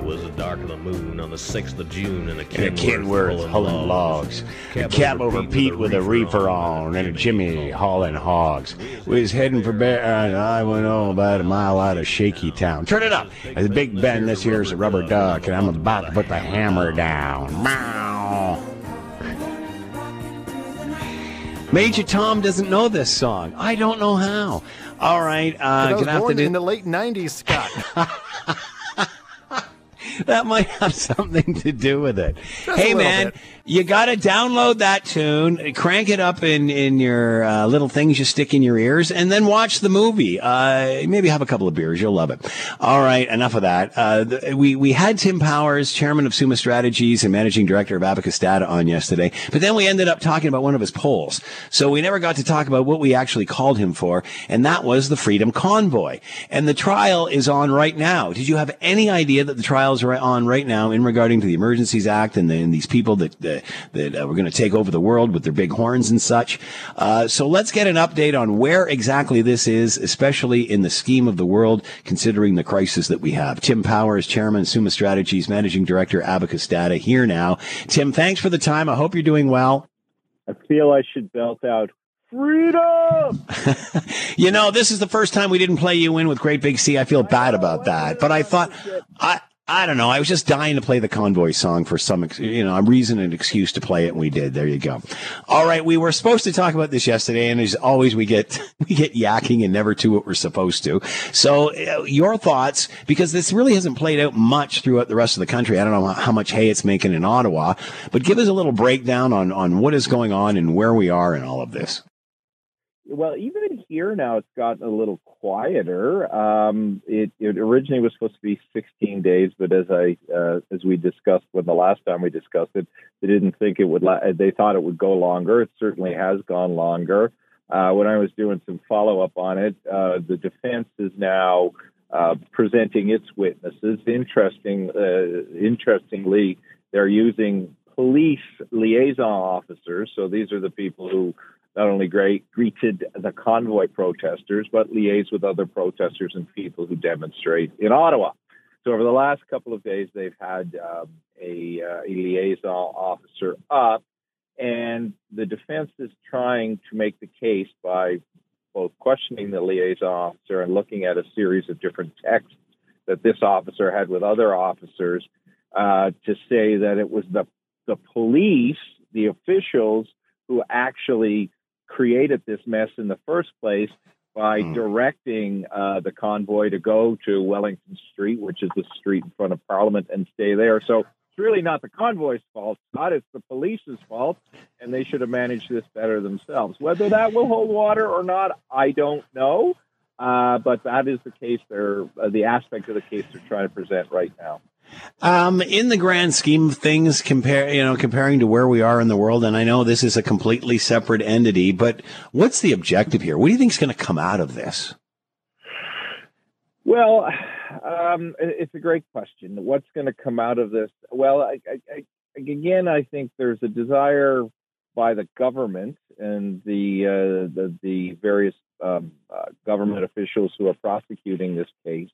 It was the dark of the moon on the 6th of June in a Kenworth hauling logs. A cab over Pete with a reefer on and a Jimmy hauling hogs. We was heading for Bear, and I went on about a mile out of Shaky Town. Turn it up. There's a Big Ben, this here's a rubber duck, and I'm about to put the hammer down. Meow. Major Tom doesn't know this song. I don't know how. All right, uh, gonna have to do in the late '90s, Scott. (laughs) that might have something to do with it. Just hey, man, bit. You got to download that tune, crank it up in in your uh, little things you stick in your ears, and then watch the movie. Uh, maybe have a couple of beers, you'll love it. All right, enough of that. Uh, the, we we had Tim Powers, chairman of Summa Strategies and managing director of Abacus Data, on yesterday, but then we ended up talking about one of his polls, so we never got to talk about what we actually called him for, and that was the Freedom Convoy. And the trial is on right now. Did you have any idea that the trials are on right now in regarding to the Emergencies Act and, the, and these people that that, that uh, were going to take over the world with their big horns and such. Uh, so let's get an update on where exactly this is, especially in the scheme of the world, considering the crisis that we have. Tim Powers, Chairman, Summa Strategies, Managing Director, Abacus Data, here now. Tim, thanks for the time. I hope you're doing well. I feel I should belt out Freedom! (laughs) you know, this is the first time we didn't play you in with Great Big Sea. I feel bad about that. But I thought, I, I don't know. I was just dying to play the convoy song for some, you know, a reason and excuse to play it, and we did. There you go. All right, we were supposed to talk about this yesterday, and as always, we get (laughs) we get yakking and never do what we're supposed to. So, uh, your thoughts, because this really hasn't played out much throughout the rest of the country. I don't know how much hay it's making in Ottawa, but give us a little breakdown on on what is going on and where we are in all of this. Well, even here now, it's gotten a little quieter. Um, it, it, originally was supposed to be 16 days, but as I uh, as we discussed when the last time we discussed it, they didn't think it would. La- they thought it would go longer. It certainly has gone longer. Uh, when I was doing some follow up on it, uh, the defense is now uh, presenting its witnesses. Interesting, uh, interestingly, they're using police liaison officers. So these are the people who not only great, greeted the convoy protesters, but liaised with other protesters and people who demonstrate in Ottawa. So over the last couple of days, they've had um, a, uh, a liaison officer up, and the defense is trying to make the case by both questioning the liaison officer and looking at a series of different texts that this officer had with other officers uh, to say that it was the the police, the officials, who actually created this mess in the first place by mm. directing uh, the convoy to go to Wellington Street, which is the street in front of Parliament, and stay there. So it's really not the convoy's fault, not it's the police's fault, and they should have managed this better themselves. Whether that will hold water or not, I don't know. Uh, but that is the case. They're uh, the aspect of the case they're trying to present right now. Um, in the grand scheme of things, compare you know comparing to where we are in the world, and I know this is a completely separate entity, but what's the objective here? What do you think is going to come out of this? Well, um, it's a great question. What's going to come out of this? Well, I, I, I, again, I think there's a desire by the government and the uh, the, the, various um, uh, government officials who are prosecuting this case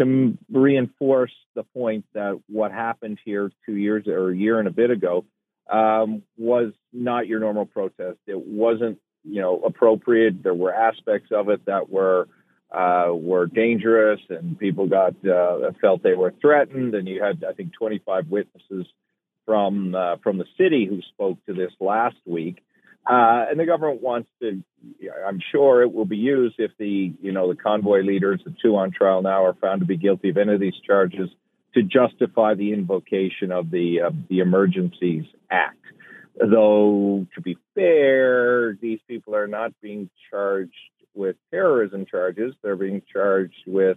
to reinforce the point that what happened here two years or a year and a bit ago um, was not your normal protest. It wasn't, you know, appropriate. There were aspects of it that were uh, were dangerous and people got uh, felt they were threatened. And you had, I think, 25 witnesses from uh, from the city who spoke to this last week. Uh, and the government wants to. I'm sure it will be used if the you know the convoy leaders, the two on trial now, are found to be guilty of any of these charges to justify the invocation of the uh, the Emergencies Act. Though to be fair, these people are not being charged with terrorism charges; they're being charged with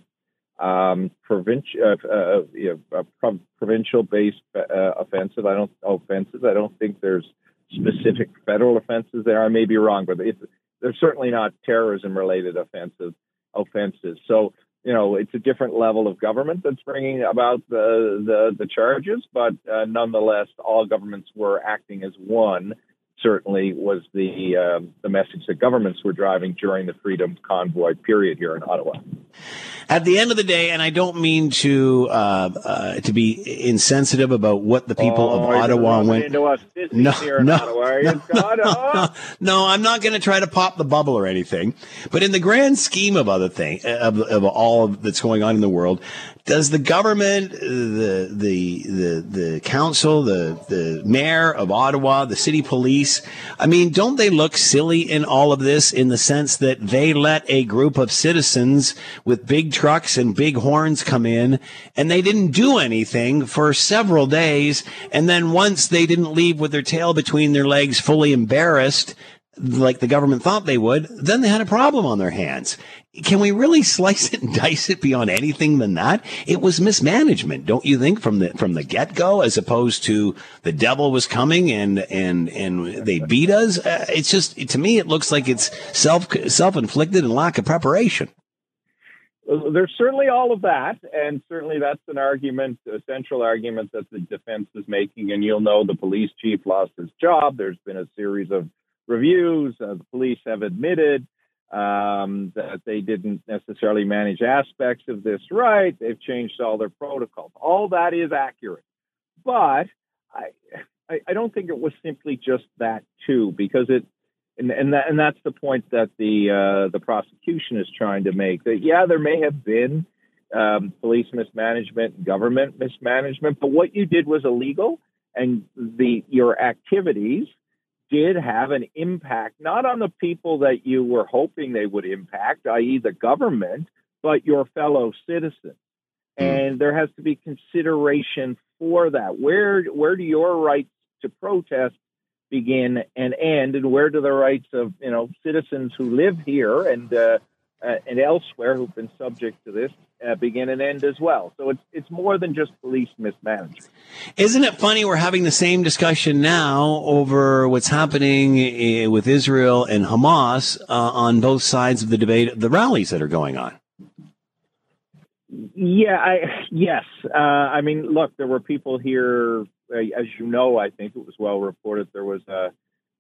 um, provincial uh, uh, you know, uh, provincial based uh, offensive. I don't offenses. I don't think there's specific federal offenses there. I may be wrong, but it's, they're certainly not terrorism related offensive offenses. So you know it's a different level of government that's bringing about the the, the charges, but uh, nonetheless, all governments were acting as one certainly was the uh, the message that governments were driving during the Freedom Convoy period here in Ottawa. At the end of the day, and I don't mean to uh, uh, to be insensitive about what the people oh, of Ottawa went. Into us no, no, Ottawa, (laughs) no, no, no, I'm not going to try to pop the bubble or anything. But in the grand scheme of other things, of, of all that's going on in the world, does the government, the the the the council, the the mayor of Ottawa, the city police, I mean, don't they look silly in all of this in the sense that they let a group of citizens with big trucks and big horns come in and they didn't do anything for several days and then once they didn't leave with their tail between their legs fully embarrassed like the government thought they would, then they had a problem on their hands. Can we really slice it and (laughs) dice it beyond anything than that? It was mismanagement, don't you think, from the from the get go, as opposed to the devil was coming and and and they beat us. Uh, it's just to me, it looks like it's self self inflicted and lack of preparation. There's certainly all of that, and certainly that's an argument, a central argument that the defense is making. And you'll know the police chief lost his job. There's been a series of reviews. Uh, the police have admitted um, that they didn't necessarily manage aspects of this right. They've changed all their protocols. All that is accurate, but I, I, I don't think it was simply just that too, because it. And and, that, and that's the point that the uh, the prosecution is trying to make. That yeah, there may have been um, police mismanagement, government mismanagement, but what you did was illegal, and the your activities did have an impact, not on the people that you were hoping they would impact, i.e., the government, but your fellow citizens. Hmm. And there has to be consideration for that. Where where do your rights to protest begin and end, and where do the rights of you know citizens who live here and uh, uh, and elsewhere who've been subject to this uh, begin and end as well. So it's it's more than just police mismanagement. Isn't it funny we're having the same discussion now over what's happening eh, with Israel and Hamas uh, on both sides of the debate, the rallies that are going on? Yeah, I yes. Uh, I mean, look, there were people here, uh, as you know. I think it was well reported. There was a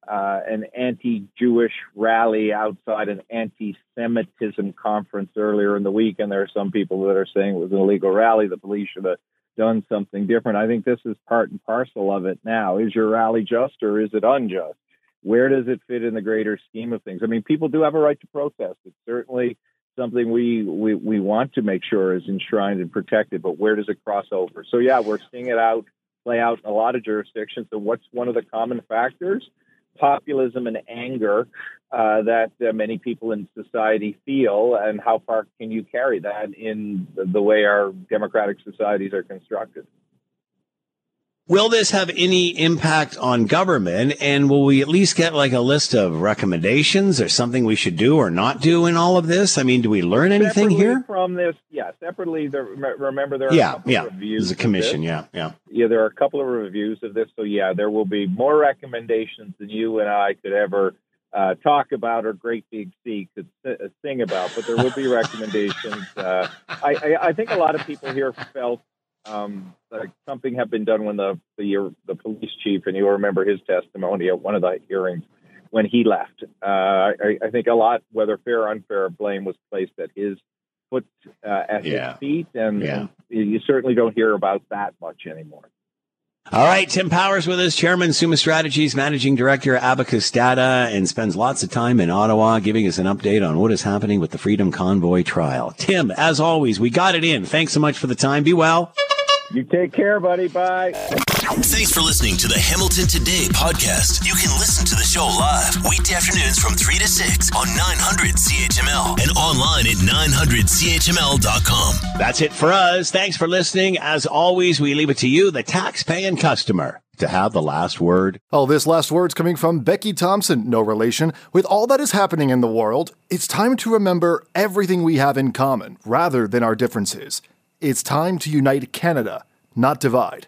uh, an anti-Jewish rally outside an anti-Semitism conference earlier in the week, and there are some people that are saying it was an illegal rally. The police should have done something different. I think this is part and parcel of it now. Is your rally just or is it unjust? Where does it fit in the greater scheme of things? I mean, people do have a right to protest. It's certainly something we, we, we want to make sure is enshrined and protected, but where does it cross over? So, yeah, we're seeing it out play out in a lot of jurisdictions. So, what's one of the common factors? Populism and anger uh, that uh, many people in society feel, and how far can you carry that in the, the way our democratic societies are constructed? Will this have any impact on government? And will we at least get like a list of recommendations or something we should do or not do in all of this? I mean, do we learn anything separately here? From this, yeah, separately, there, remember there are yeah, yeah. There's a commission, yeah, yeah. Yeah, there are a couple of reviews of this. So, yeah, there will be more recommendations than you and I could ever uh, talk about or Great Big Sea could sing about, but there will be (laughs) recommendations. Uh, I, I, I think a lot of people here felt um, like something had been done when the the the police chief, and you'll remember his testimony at one of the hearings when he left. Uh, I, I think a lot, whether fair or unfair, blame was placed at his foot uh, at Yeah. his feet, and, Yeah. and you certainly don't hear about that much anymore. All right, Tim Powers with us, Chairman, Summa Strategies, Managing Director, Abacus Data, and spends lots of time in Ottawa giving us an update on what is happening with the Freedom Convoy trial. Tim, as always, we got it in. Thanks so much for the time. Be well. You take care, buddy. Bye. Thanks for listening to the Hamilton Today podcast. You can listen to the show live weekday afternoons from 3 to 6 on 900 CHML and online at 900CHML.com. That's it for us. Thanks for listening. As always, we leave it to you, the tax-paying customer, to have the last word. Oh, this last word's coming from Becky Thompson, no relation. With all that is happening in the world, it's time to remember everything we have in common rather than our differences. It's time to unite Canada, not divide.